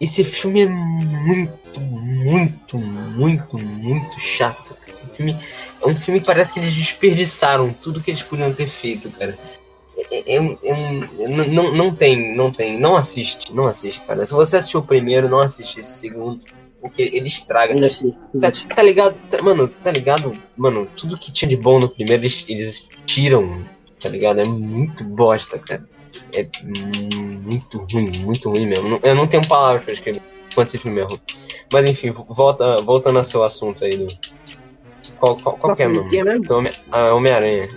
esse filme é muito, muito, muito, muito chato. O filme, é um filme que parece que eles desperdiçaram tudo que eles podiam ter feito, cara. É, é um- é um- é- não, não- tem, não tem, não assiste, não assiste, cara. Se você assistiu o primeiro, não assiste esse segundo, porque ele estraga. Tá, tá ligado? Tá- mano, tá ligado? Mano, tudo que tinha de bom no primeiro, eles, eles tiram, tá ligado? É muito bosta, cara. É muito ruim, muito ruim mesmo. Eu não tenho palavras pra escrever quanto esse filme é ruim. Mas enfim, volta, voltando ao seu assunto aí do. Qual, qual, qual que é, mano? Porque, né? Do Homem- ah, Homem-Aranha.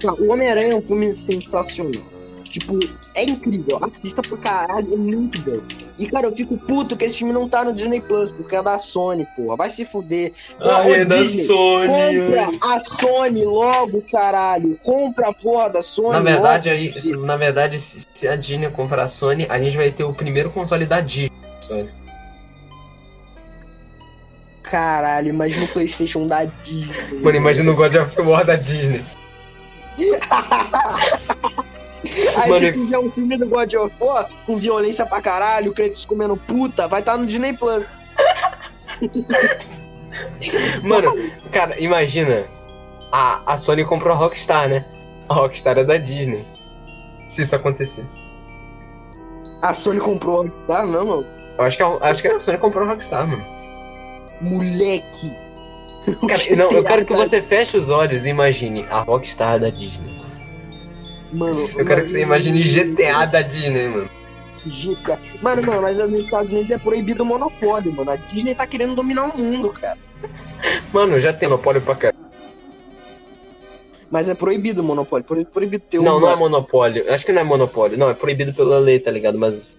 Cara, O Homem-Aranha é um filme sensacional. Tipo, é incrível. Assista pro caralho, é muito bom. E, cara, eu fico puto que esse filme não tá no Disney Plus, porque é da Sony, porra. Vai se fuder. Ai, Ô, é da Disney, Sony. Compra a Sony logo, caralho. Compra a porra da Sony. Na verdade, logo. aí, na verdade, se se a Disney comprar a Sony, a gente vai ter o primeiro console da Disney. Sony. Caralho, imagina o PlayStation da Disney. Mano, imagina o God of War da Disney. Aí Mano, se fizer um filme do God of War com violência pra caralho, Kratos comendo puta, vai estar tá no Disney Plus. Mano, cara, imagina. A, a Sony comprou a Rockstar, né? A Rockstar é da Disney. Se isso acontecer. A Sony comprou a Rockstar, não, mano. Eu acho que a, acho que a Sony comprou a Rockstar, mano. Moleque. Cara, não, eu quero que você feche os olhos e imagine a Rockstar da Disney. Mano, Eu quero que você imagine GTA da Disney, mano. cara. Mano, mano, mas nos Estados Unidos é proibido o monopólio, mano. A Disney tá querendo dominar o mundo, cara. Mano, já tem monopólio pra cá. Mas é proibido o monopólio, pro- proibido ter um. Não, não é monopólio. Acho que não é monopólio. Não, é proibido pela lei, tá ligado? Mas.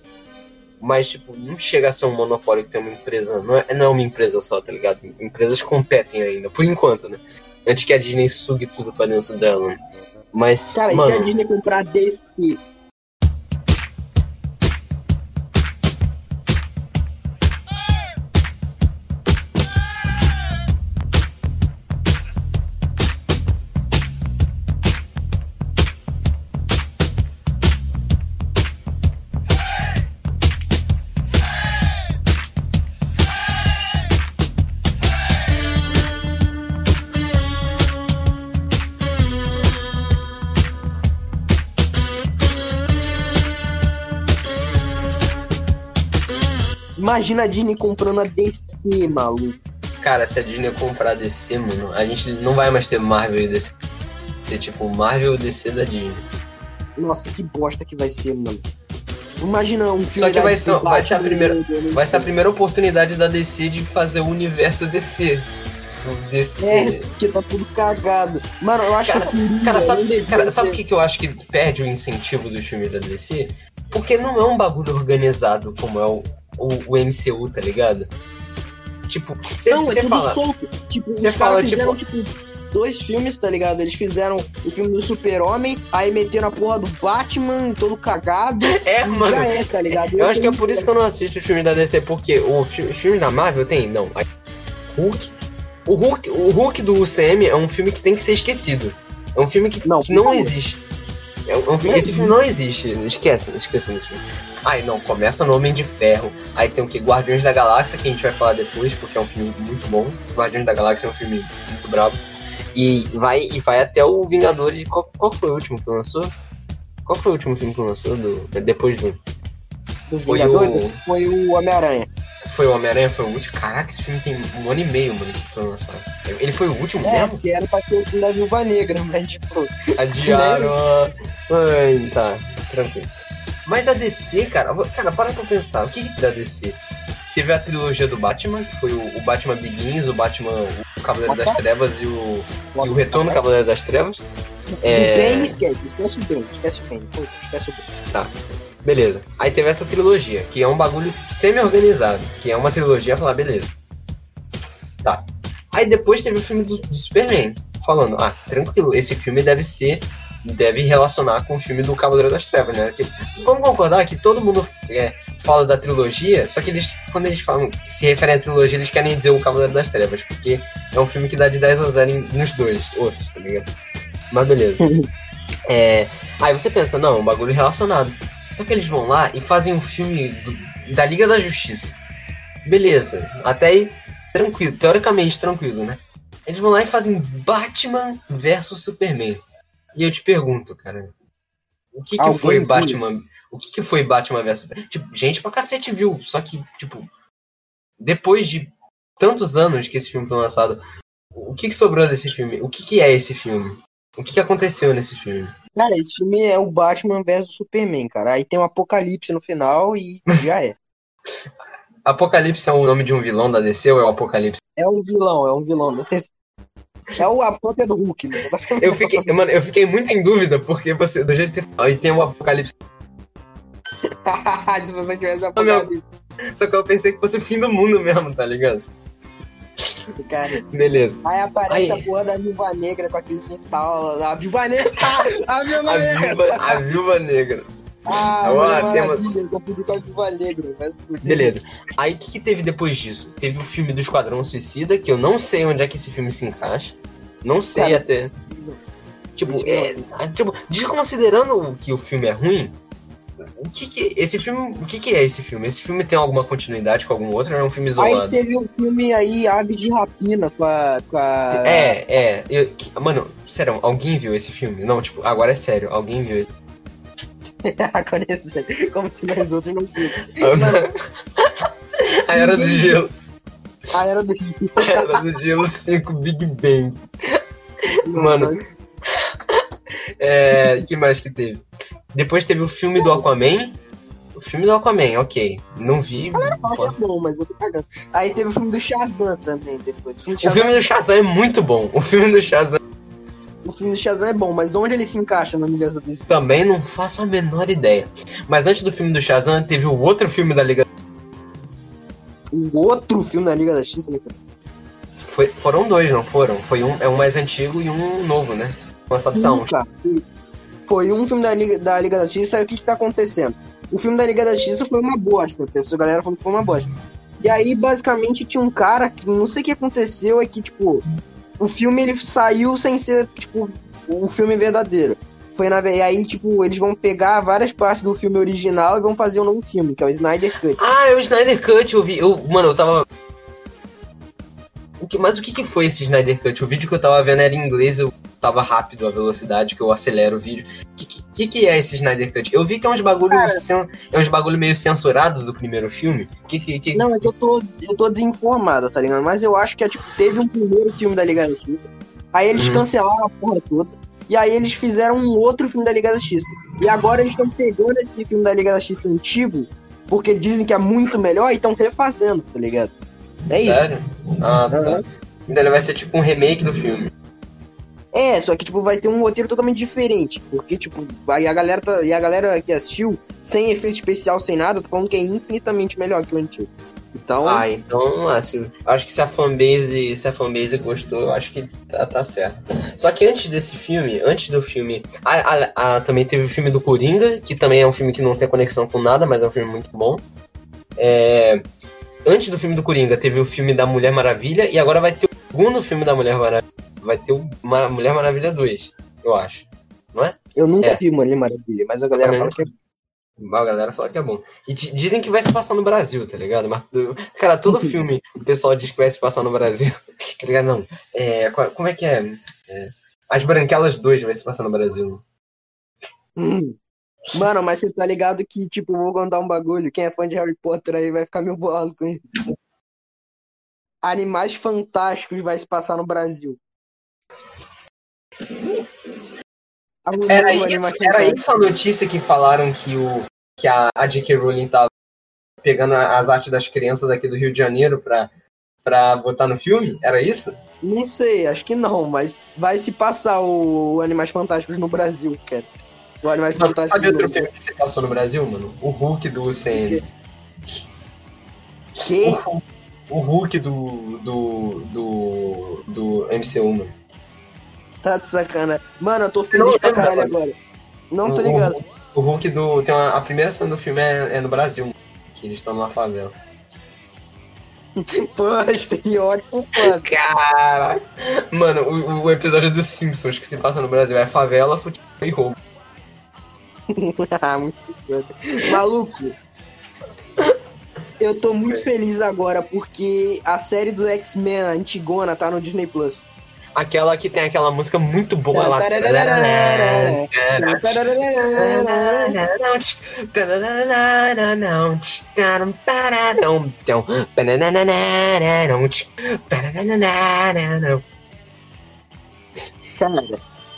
Mas, tipo, não chega a ser um monopólio que tem uma empresa. Não é, não é uma empresa só, tá ligado? Empresas competem ainda, por enquanto, né? Antes que a Disney sugue tudo pra dentro dela. né? Mas. Cara, e mano, se a Disney comprar DC? Imagina a Disney comprando a DC, maluco. Cara, se a Disney comprar a DC, mano, a gente não vai mais ter Marvel e DC. Ser tipo Marvel e DC da Disney. Nossa, que bosta que vai ser, mano. Imagina um filme Só que vai ser- vai ser a primeira- né? Vai ser a primeira oportunidade da DC de fazer o universo DC. DC. É, porque tá tudo cagado. Mano, eu acho Cara, que a Coringa Cara, sabe, devia cara, sabe o que, que eu acho que perde o incentivo do filme da DC? Porque não é um bagulho organizado como é o, o, o MCU, tá ligado? Tipo, você Não, é tudo fala. solto. Tipo, Você fala, fizeram, tipo, dois filmes, tá ligado? Eles fizeram o filme do Super-Homem, aí meteram a porra do Batman todo cagado. É, mano. Já é, tá ligado? Eu acho que é por isso que eu não assisto o filme da DC, porque o fi- os filmes da Marvel tem, não. Hulk. O Hulk, o Hulk do UCM é um filme que tem que ser esquecido. É um filme que Não, que não, existe. É esse filme não existe. Esquece, esqueça desse filme. Aí não, começa no Homem de Ferro. Aí tem o que? Guardiões da Galáxia, que a gente vai falar depois, porque é um filme muito bom. Guardiões da Galáxia é um filme muito brabo. E vai, e vai até o Vingadores. Qual, qual foi o último que lançou? Qual foi o último filme que lançou? Do, depois do. Foi Vingadores o- foi o Homem-Aranha. Foi o Homem-Aranha? Foi o último? Caraca, esse filme tem um ano e meio, mano, que foi lançado. Ele foi o último É, mesmo? porque era pra ter o filme da Viúva Negra, mas tipo. Adiaram. a- Ai, tá, tranquilo. Mas a DC, cara, cara, para pra pensar. O que que da DC? Teve a trilogia do Batman, que foi o, o Batman Begins, o Batman, o Cavaleiro das Trevas e o, e o Retorno do Cavaleiro das Trevas. É. O esquece, esquece o Bane, esquece o pô, esquece o Bane. Beleza. Aí teve essa trilogia, que é um bagulho semi-organizado, que é uma trilogia, falar, beleza. Tá. Aí depois teve o filme do, do Superman, falando, ah, tranquilo, esse filme deve ser, deve relacionar com o filme do Cavaleiro das Trevas, né? Que- vamos concordar que todo mundo é, fala da trilogia, só que eles, quando eles falam, se referem à trilogia, eles querem dizer o Cavaleiro das Trevas, porque é um filme que dá de 10 a 0 em- nos dois, outros, tá ligado? Mas beleza. É, aí você pensa, não, é um bagulho relacionado. Só que eles vão lá e fazem um filme do- da Liga da Justiça. Beleza, até aí tranquilo, teoricamente tranquilo, né? Eles vão lá e fazem Batman versus Superman. E eu te pergunto, cara, o que, que foi? Batman? O que, que foi Batman versus Superman? Tipo, gente pra cacete viu, só que, tipo, depois de tantos anos que esse filme foi lançado, o que, que sobrou desse filme? O que, que é esse filme? O que, que aconteceu nesse filme? Cara, esse filme é o Batman versus Superman, cara. Aí tem um apocalipse no final e já é. Apocalipse é o nome de um vilão da DC ou é o Apocalipse? É um vilão, é um vilão. É o, a própria do Hulk, né? Eu fiquei, mano, eu fiquei muito em dúvida porque você, do jeito que você falou, aí tem o Apocalipse. Se você tivesse apocalipse, Só que eu pensei que fosse o fim do mundo mesmo, tá ligado? Cara. Beleza. Aí aparece Aí. a porra da Viúva Negra com aquele metal. A Viúva Negra! A Viúva A Negra! viúva, a viúva negra. Ah, Ó, Mulher temos-. Beleza. Aí o que, que teve depois disso? Teve o filme do Esquadrão Suicida, que eu não sei onde é que esse filme se encaixa. Não sei Cara, até. Tipo, esse é, tipo, desconsiderando que o filme é ruim, o que que esse filme, o que que é esse filme? Esse filme tem alguma continuidade com algum outro ou é um filme Aí isolado? teve um filme aí, Aves de Rapina, com a. Com a... É, é. Eu, que- mano, sério, alguém viu esse filme? Não, tipo, agora é sério, alguém viu esse Agora é sério, como se nós outros não viram. A Era do Gelo. A Era do Rio. A Era do Gelo 5 Big Bang. Mano. É. que mais que teve? Depois teve o filme do Aquaman. filme do Aquaman, ok. Não vi. Fala que é bom, mas eu tô cagando. Aí teve o filme do Shazam também depois. O filme do O Shazam, filme do Shazam é muito bom. O filme do Shazam o filme do Shazam é bom, mas onde ele se encaixa na Liga da DC? também não faço a menor ideia. Mas antes do filme do Shazam, teve o outro filme da Liga. O outro filme da Liga da Justiça, né, cara? Foi, foram dois, não foram? Foi um, é um mais antigo e um novo, né? Lançado só um. Foi um filme da Liga da, Liga da Justiça, aí o que que tá acontecendo? O filme da Liga da Justiça foi uma bosta, a a galera falou que foi uma bosta. E aí, basicamente, tinha um cara que não sei o que aconteceu, é que, tipo, o filme ele saiu sem ser, tipo, o filme verdadeiro. Foi na e aí, tipo, eles vão pegar várias partes do filme original e vão fazer um novo filme, que é o Snyder Cut. Ah, é o Snyder Cut, eu vi. Eu, mano, eu tava. O que, mas o que, que foi esse Snyder Cut? O vídeo que eu tava vendo era em inglês, eu tava rápido a velocidade que eu acelero o vídeo. O que, que, que, é esse Snyder Cut? Eu vi que é uns bagulho, Cara. cen- é uns bagulho meio censurados do primeiro filme. Que, que, que... Não, é que eu tô, eu tô desinformado, tá ligado? Mas eu acho que é, tipo, teve um primeiro filme da Liga da Justiça, aí eles Uhum. cancelaram a porra toda, e aí eles fizeram um outro filme da Liga da Justiça. E agora eles estão pegando esse filme da Liga da Justiça antigo, porque dizem que é muito melhor, e estão refazendo, tá ligado? É isso. Sério? Ah, tá. Aham. Ainda ele vai ser tipo um remake do filme. É, só que, tipo, vai ter um roteiro totalmente diferente, porque, tipo, aí a galera, tá, e a galera que assistiu, sem efeito especial, sem nada, tá falando que é infinitamente melhor que o antigo. Então, Ah, então, assim, acho que se a fanbase, se a fanbase gostou, acho que tá, tá certo. Só que antes desse filme, antes do filme, ah, ah, ah, também teve o filme do Coringa, que também é um filme que não tem conexão com nada, mas é um filme muito bom. É, antes do filme do Coringa, teve o filme da Mulher Maravilha, e agora vai ter o segundo filme da Mulher Maravilha. Vai ter o Ma- Mulher Maravilha 2, eu acho. Não é? eu nunca é. vi Mulher Maravilha, mas a galera fala que é A galera fala que é bom. E di- dizem que vai se passar no Brasil, tá ligado? Mas, cara, todo filme o pessoal diz que vai se passar no Brasil. Tá ligado? Não. É, como é que é? É, As Branquelas 2 vai se passar no Brasil. Hum. Mano, mas você tá ligado que, tipo, vou contar um bagulho. Quem é fã de Harry Potter aí vai ficar meio bolado com isso. Animais Fantásticos vai se passar no Brasil. Era isso, era isso a notícia que falaram que, o, que a, a J.K. Rowling tava pegando as artes das crianças aqui do Rio de Janeiro pra, pra botar no filme? Era isso? Não sei, acho que não, mas vai se passar o Animais Fantásticos no Brasil, cara. O Animais Mano, Fantásticos. sabe outro filme que se passou no Brasil, mano? O Hulk do CN. Que? O Hulk do, do, do, do MCU, mano. Tá de sacana. Mano, eu tô Você não feliz pra caralho mano? agora. Não tô O- ligado. O, o Hulk do. Tem uma, a primeira cena do filme é, é no Brasil, que eles estão numa favela. Pô, estereótipo, pô. Cara! Mano, o, o episódio dos Simpsons que se passa no Brasil é favela, futebol e roubo. Ah, muito foda. Maluco, eu tô muito feliz agora porque a série do X-Men a Antigona tá no Disney Plus. Aquela que tem aquela música muito boa lá. Cara,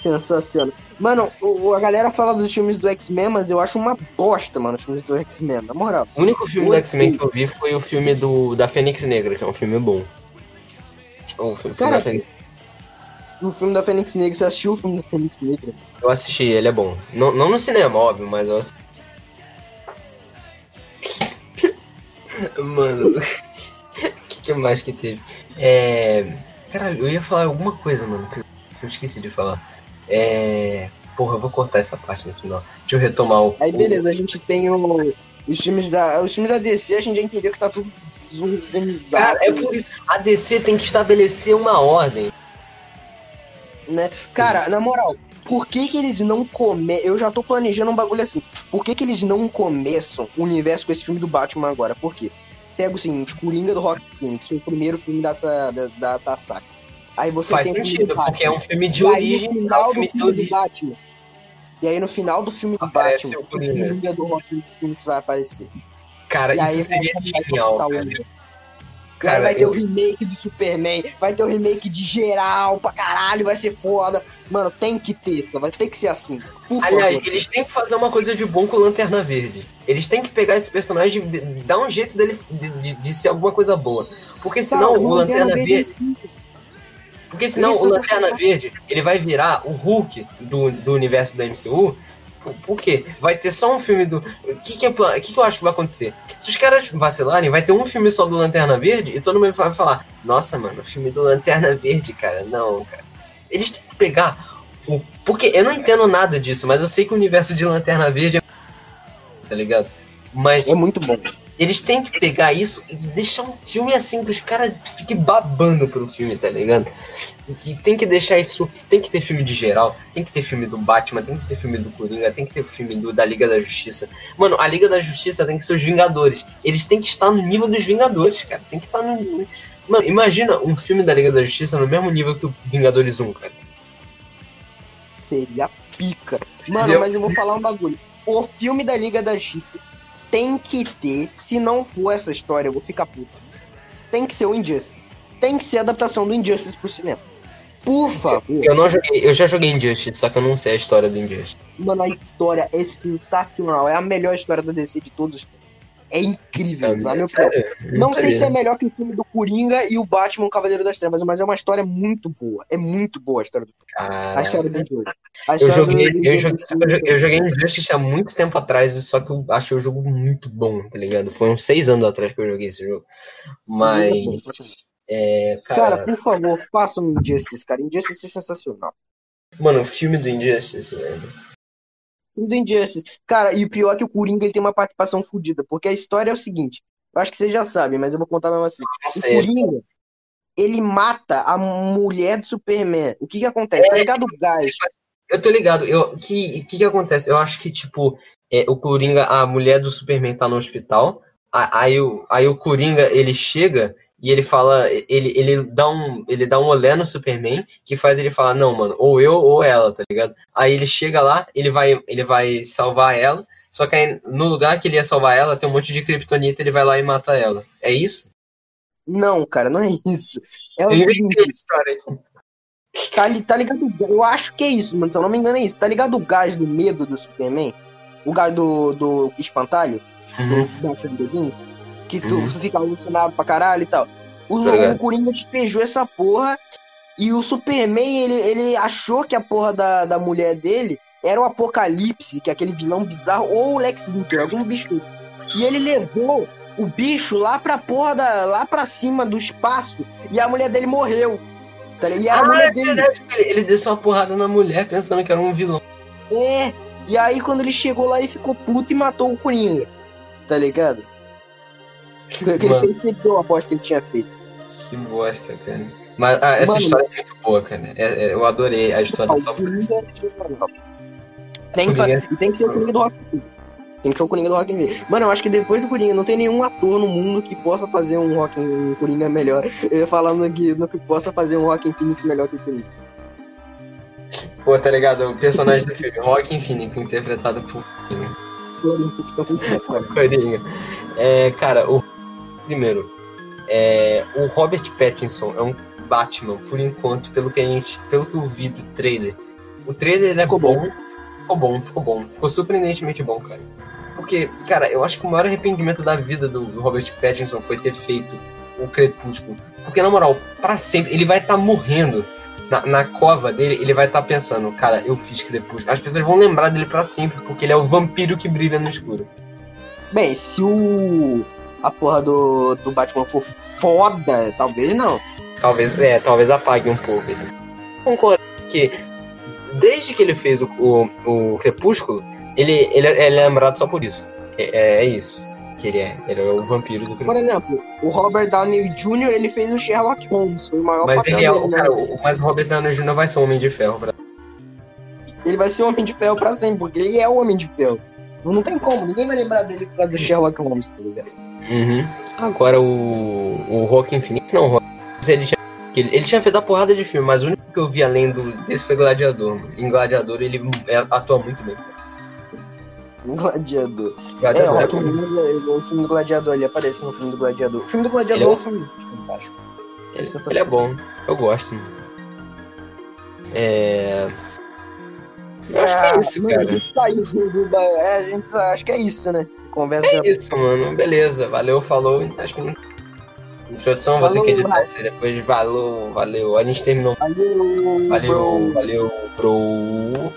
sensacional. Mano, o- a galera fala dos filmes do X-Men, mas eu acho uma bosta, mano, os filmes do X-Men, na moral. O único filme do X-Men que eu vi foi o filme do, da Fênix Negra, que é um filme bom. O filme, Cara, da Fênix O filme da Fênix Negra, você assistiu o filme da Fênix Negra? Eu assisti, ele é bom. Não, não no cinema, óbvio, mas eu assisti. Mano, o que, que mais que teve? É. Caralho, eu ia falar alguma coisa, mano, que eu esqueci de falar. É. Porra, eu vou cortar essa parte no final. Deixa eu retomar o. Aí beleza, a gente tem o, os filmes da. Os filmes da DC, a gente já entendeu que tá tudo desorganizado. Cara, é por isso. A DC tem que estabelecer uma ordem. né? Cara, na moral, por que que eles não começam... Eu já tô planejando um bagulho assim. Por que que eles não começam o universo com esse filme do Batman agora? Por quê? Pega o seguinte, Coringa do Rock Phoenix, foi o primeiro filme dessa, da, da, da saga. Aí você Faz filme sentido, porque é um filme de origem. no é um final do filme de filme do. Batman. E aí no final do filme do Aparece Batman, o Coringa. do Rock Phoenix vai aparecer. Cara, E isso seria genial, cara. vai ter eu- o remake do Superman, vai ter o remake de geral pra caralho, vai ser foda. Mano, tem que ter, só vai ter que ser assim. Por Aliás, favor. eles têm que fazer uma coisa de bom com o Lanterna Verde. Eles têm que pegar esse personagem e dar um jeito dele de, de- de ser alguma coisa boa. Porque senão Cara, o Lanterna Verde. é Porque senão Isso, o Lanterna Verde ele vai virar o Hulk do, do universo do MCU. Por, quê? Vai ter só um filme do. O que, que, é, pla- que, que eu acho que vai acontecer? Se os caras vacilarem, vai ter um filme só do Lanterna Verde e todo mundo vai falar: Nossa, mano, o filme do Lanterna Verde, cara. Não, cara. Eles têm que pegar. O... Porque eu não entendo nada disso, mas eu sei que o universo de Lanterna Verde é. Tá ligado? Mas É muito bom. Eles têm que pegar isso e deixar um filme assim que os caras fiquem babando pro filme, tá ligado? E tem que deixar isso. Tem que ter filme de geral, tem que ter filme do Batman, tem que ter filme do Coringa, tem que ter filme do, da Liga da Justiça. Mano, a Liga da Justiça tem que ser os Vingadores. Eles têm que estar no nível dos Vingadores, cara. Tem que estar no. Mano, imagina um filme da Liga da Justiça no mesmo nível que o Vingadores 1, cara. Seria pica. Seria- Mano, mas eu vou falar um bagulho. O filme da Liga da Justiça tem que ter, se não for essa história, eu vou ficar puto. Tem que ser o Injustice. Tem que ser a adaptação do Injustice pro cinema. Por favor. Eu não joguei, eu já joguei Injustice, só que eu não sei a história do Injustice. Mano, a história é sensacional. É a melhor história da DC de todos os tempos. É incrível, na minha opinião. Sério? Não sei se é melhor que o filme do Coringa e o Batman Cavaleiro das Trevas, mas é uma história muito boa. É muito boa a história do, a Caraca. história do jogo. A Eu joguei, do- eu, do- joguei, eu joguei- eu joguei Injustice há muito tempo atrás, só que eu achei o jogo muito bom, tá ligado? Foi uns seis anos atrás que eu joguei esse jogo. Mas. É, cara, Cara, por favor, faça um Injustice, cara. Injustice é sensacional. mano, o filme do Injustice, velho. O do Injustice. Cara, e o pior é que o Coringa ele tem uma participação fodida, porque a história é o seguinte. Eu acho que vocês já sabem, mas eu vou contar mesmo assim. O. Coringa, ele mata a mulher do Superman. O que que acontece? Tá ligado o gás? Eu tô ligado. Eu, que, que que acontece? Eu acho que, tipo, é, o Coringa, a mulher do Superman tá no hospital. a- Aí o, aí o Coringa, ele chega e ele fala, ele, ele, dá um, ele dá um olé no Superman que faz ele falar, não, mano, ou eu ou ela, tá ligado? Aí ele chega lá, ele vai, ele vai salvar ela, só que aí no lugar que ele ia salvar ela, tem um monte de kryptonita, ele vai lá e mata ela. É isso? Não, cara, não é isso. É o seguinte, tá, tá ligado? Eu acho que é isso, mano. Se eu não me engano, é isso. Tá ligado o gás do medo do Superman? O gás do, do espantalho? Uhum. do Batman Begins, que tu Uhum. fica alucinado pra caralho e tal. O, Tá o Coringa despejou essa porra e o Superman, ele, ele achou que a porra da, da mulher dele era o Apocalipse, que é aquele vilão bizarro, ou o Lex Luthor, algum bicho. E ele levou o bicho lá pra porra da, lá pra cima do espaço e a mulher dele morreu. Tá? E a Ah, mulher é dele verdade. Ele, ele desceu uma porrada na mulher pensando que era um vilão. é. E aí quando ele chegou lá, ele ficou puto e matou o Coringa. Tá ligado? Porque ele percebeu a aposta que ele tinha feito. Que bosta, cara. Mas ah, essa Mano. história é muito boa, cara. É- é- eu adorei a história só por isso. Tem, que, tem que ser o Coringa do Rock in. Tem que ser o Coringa do Rock in. Mano, eu acho que depois do Coringa não tem nenhum ator no mundo que possa fazer um Rock in, um Coringa melhor. Eu ia falar no que, no que possa fazer um Rock in Phoenix melhor que o Coringa. Pô, tá ligado? O personagem do filme, Joaquin Phoenix, interpretado por Coringa. Coringa. É, cara, o primeiro, é, o Robert Pattinson é um Batman, por enquanto, pelo que a gente, pelo que eu vi do trailer. O trailer é Ficou bom. bom. Ficou bom, ficou bom. Ficou surpreendentemente bom, cara. Porque, cara, eu acho que o maior arrependimento da vida do, do Robert Pattinson foi ter feito o Crepúsculo. Porque, na moral, pra sempre, ele vai estar morrendo. Na, na cova dele, ele vai estar pensando, cara, eu fiz Crepúsculo. As pessoas vão lembrar dele pra sempre, porque ele é o vampiro que brilha no escuro. Bem, se o. A porra do, do Batman for foda, talvez não. Talvez, é, talvez apague um pouco isso. Concordo que desde que ele fez o, o, o Crepúsculo, ele, ele, é- ele é lembrado só por isso. É, é, é isso que ele é. Ele é o vampiro do Por Crepúsculo. exemplo, o Robert Downey Jr., ele fez o Sherlock Holmes. Foi o maior Mas ele é o né? cara, o, mas o Robert Downey Jr. vai ser o Homem de Ferro. Pra... Ele vai ser o Homem de Ferro pra sempre, porque ele é o Homem de Ferro. Não tem como, ninguém vai lembrar dele por causa do Sherlock Holmes, tá ligado? Uhum. Agora o. O Joaquin Phoenix, não, Phoenix, ele tinha, ele, ele tinha feito a porrada de filme, mas o único que eu vi além do, desse foi Gladiador. mano. Em Gladiador ele é- atua muito bem. Gladiador. É, Gladiador o é Rock bom. o filme do Gladiador, ele aparece no filme do Gladiador. O filme do Gladiador Ele é é um- filme. fantástico. Ele, sensacional. ele é bom. Eu gosto. É. Eu acho que é isso, mano, A cara. gente saiu do, É, a gente acho que é isso, né? Conversa. É isso, mano. Beleza. Valeu, falou. Acho que. Introdução, vou ter que editar isso depois. Valeu, valeu. A gente terminou. Valeu, Valeu, bro. valeu, bro.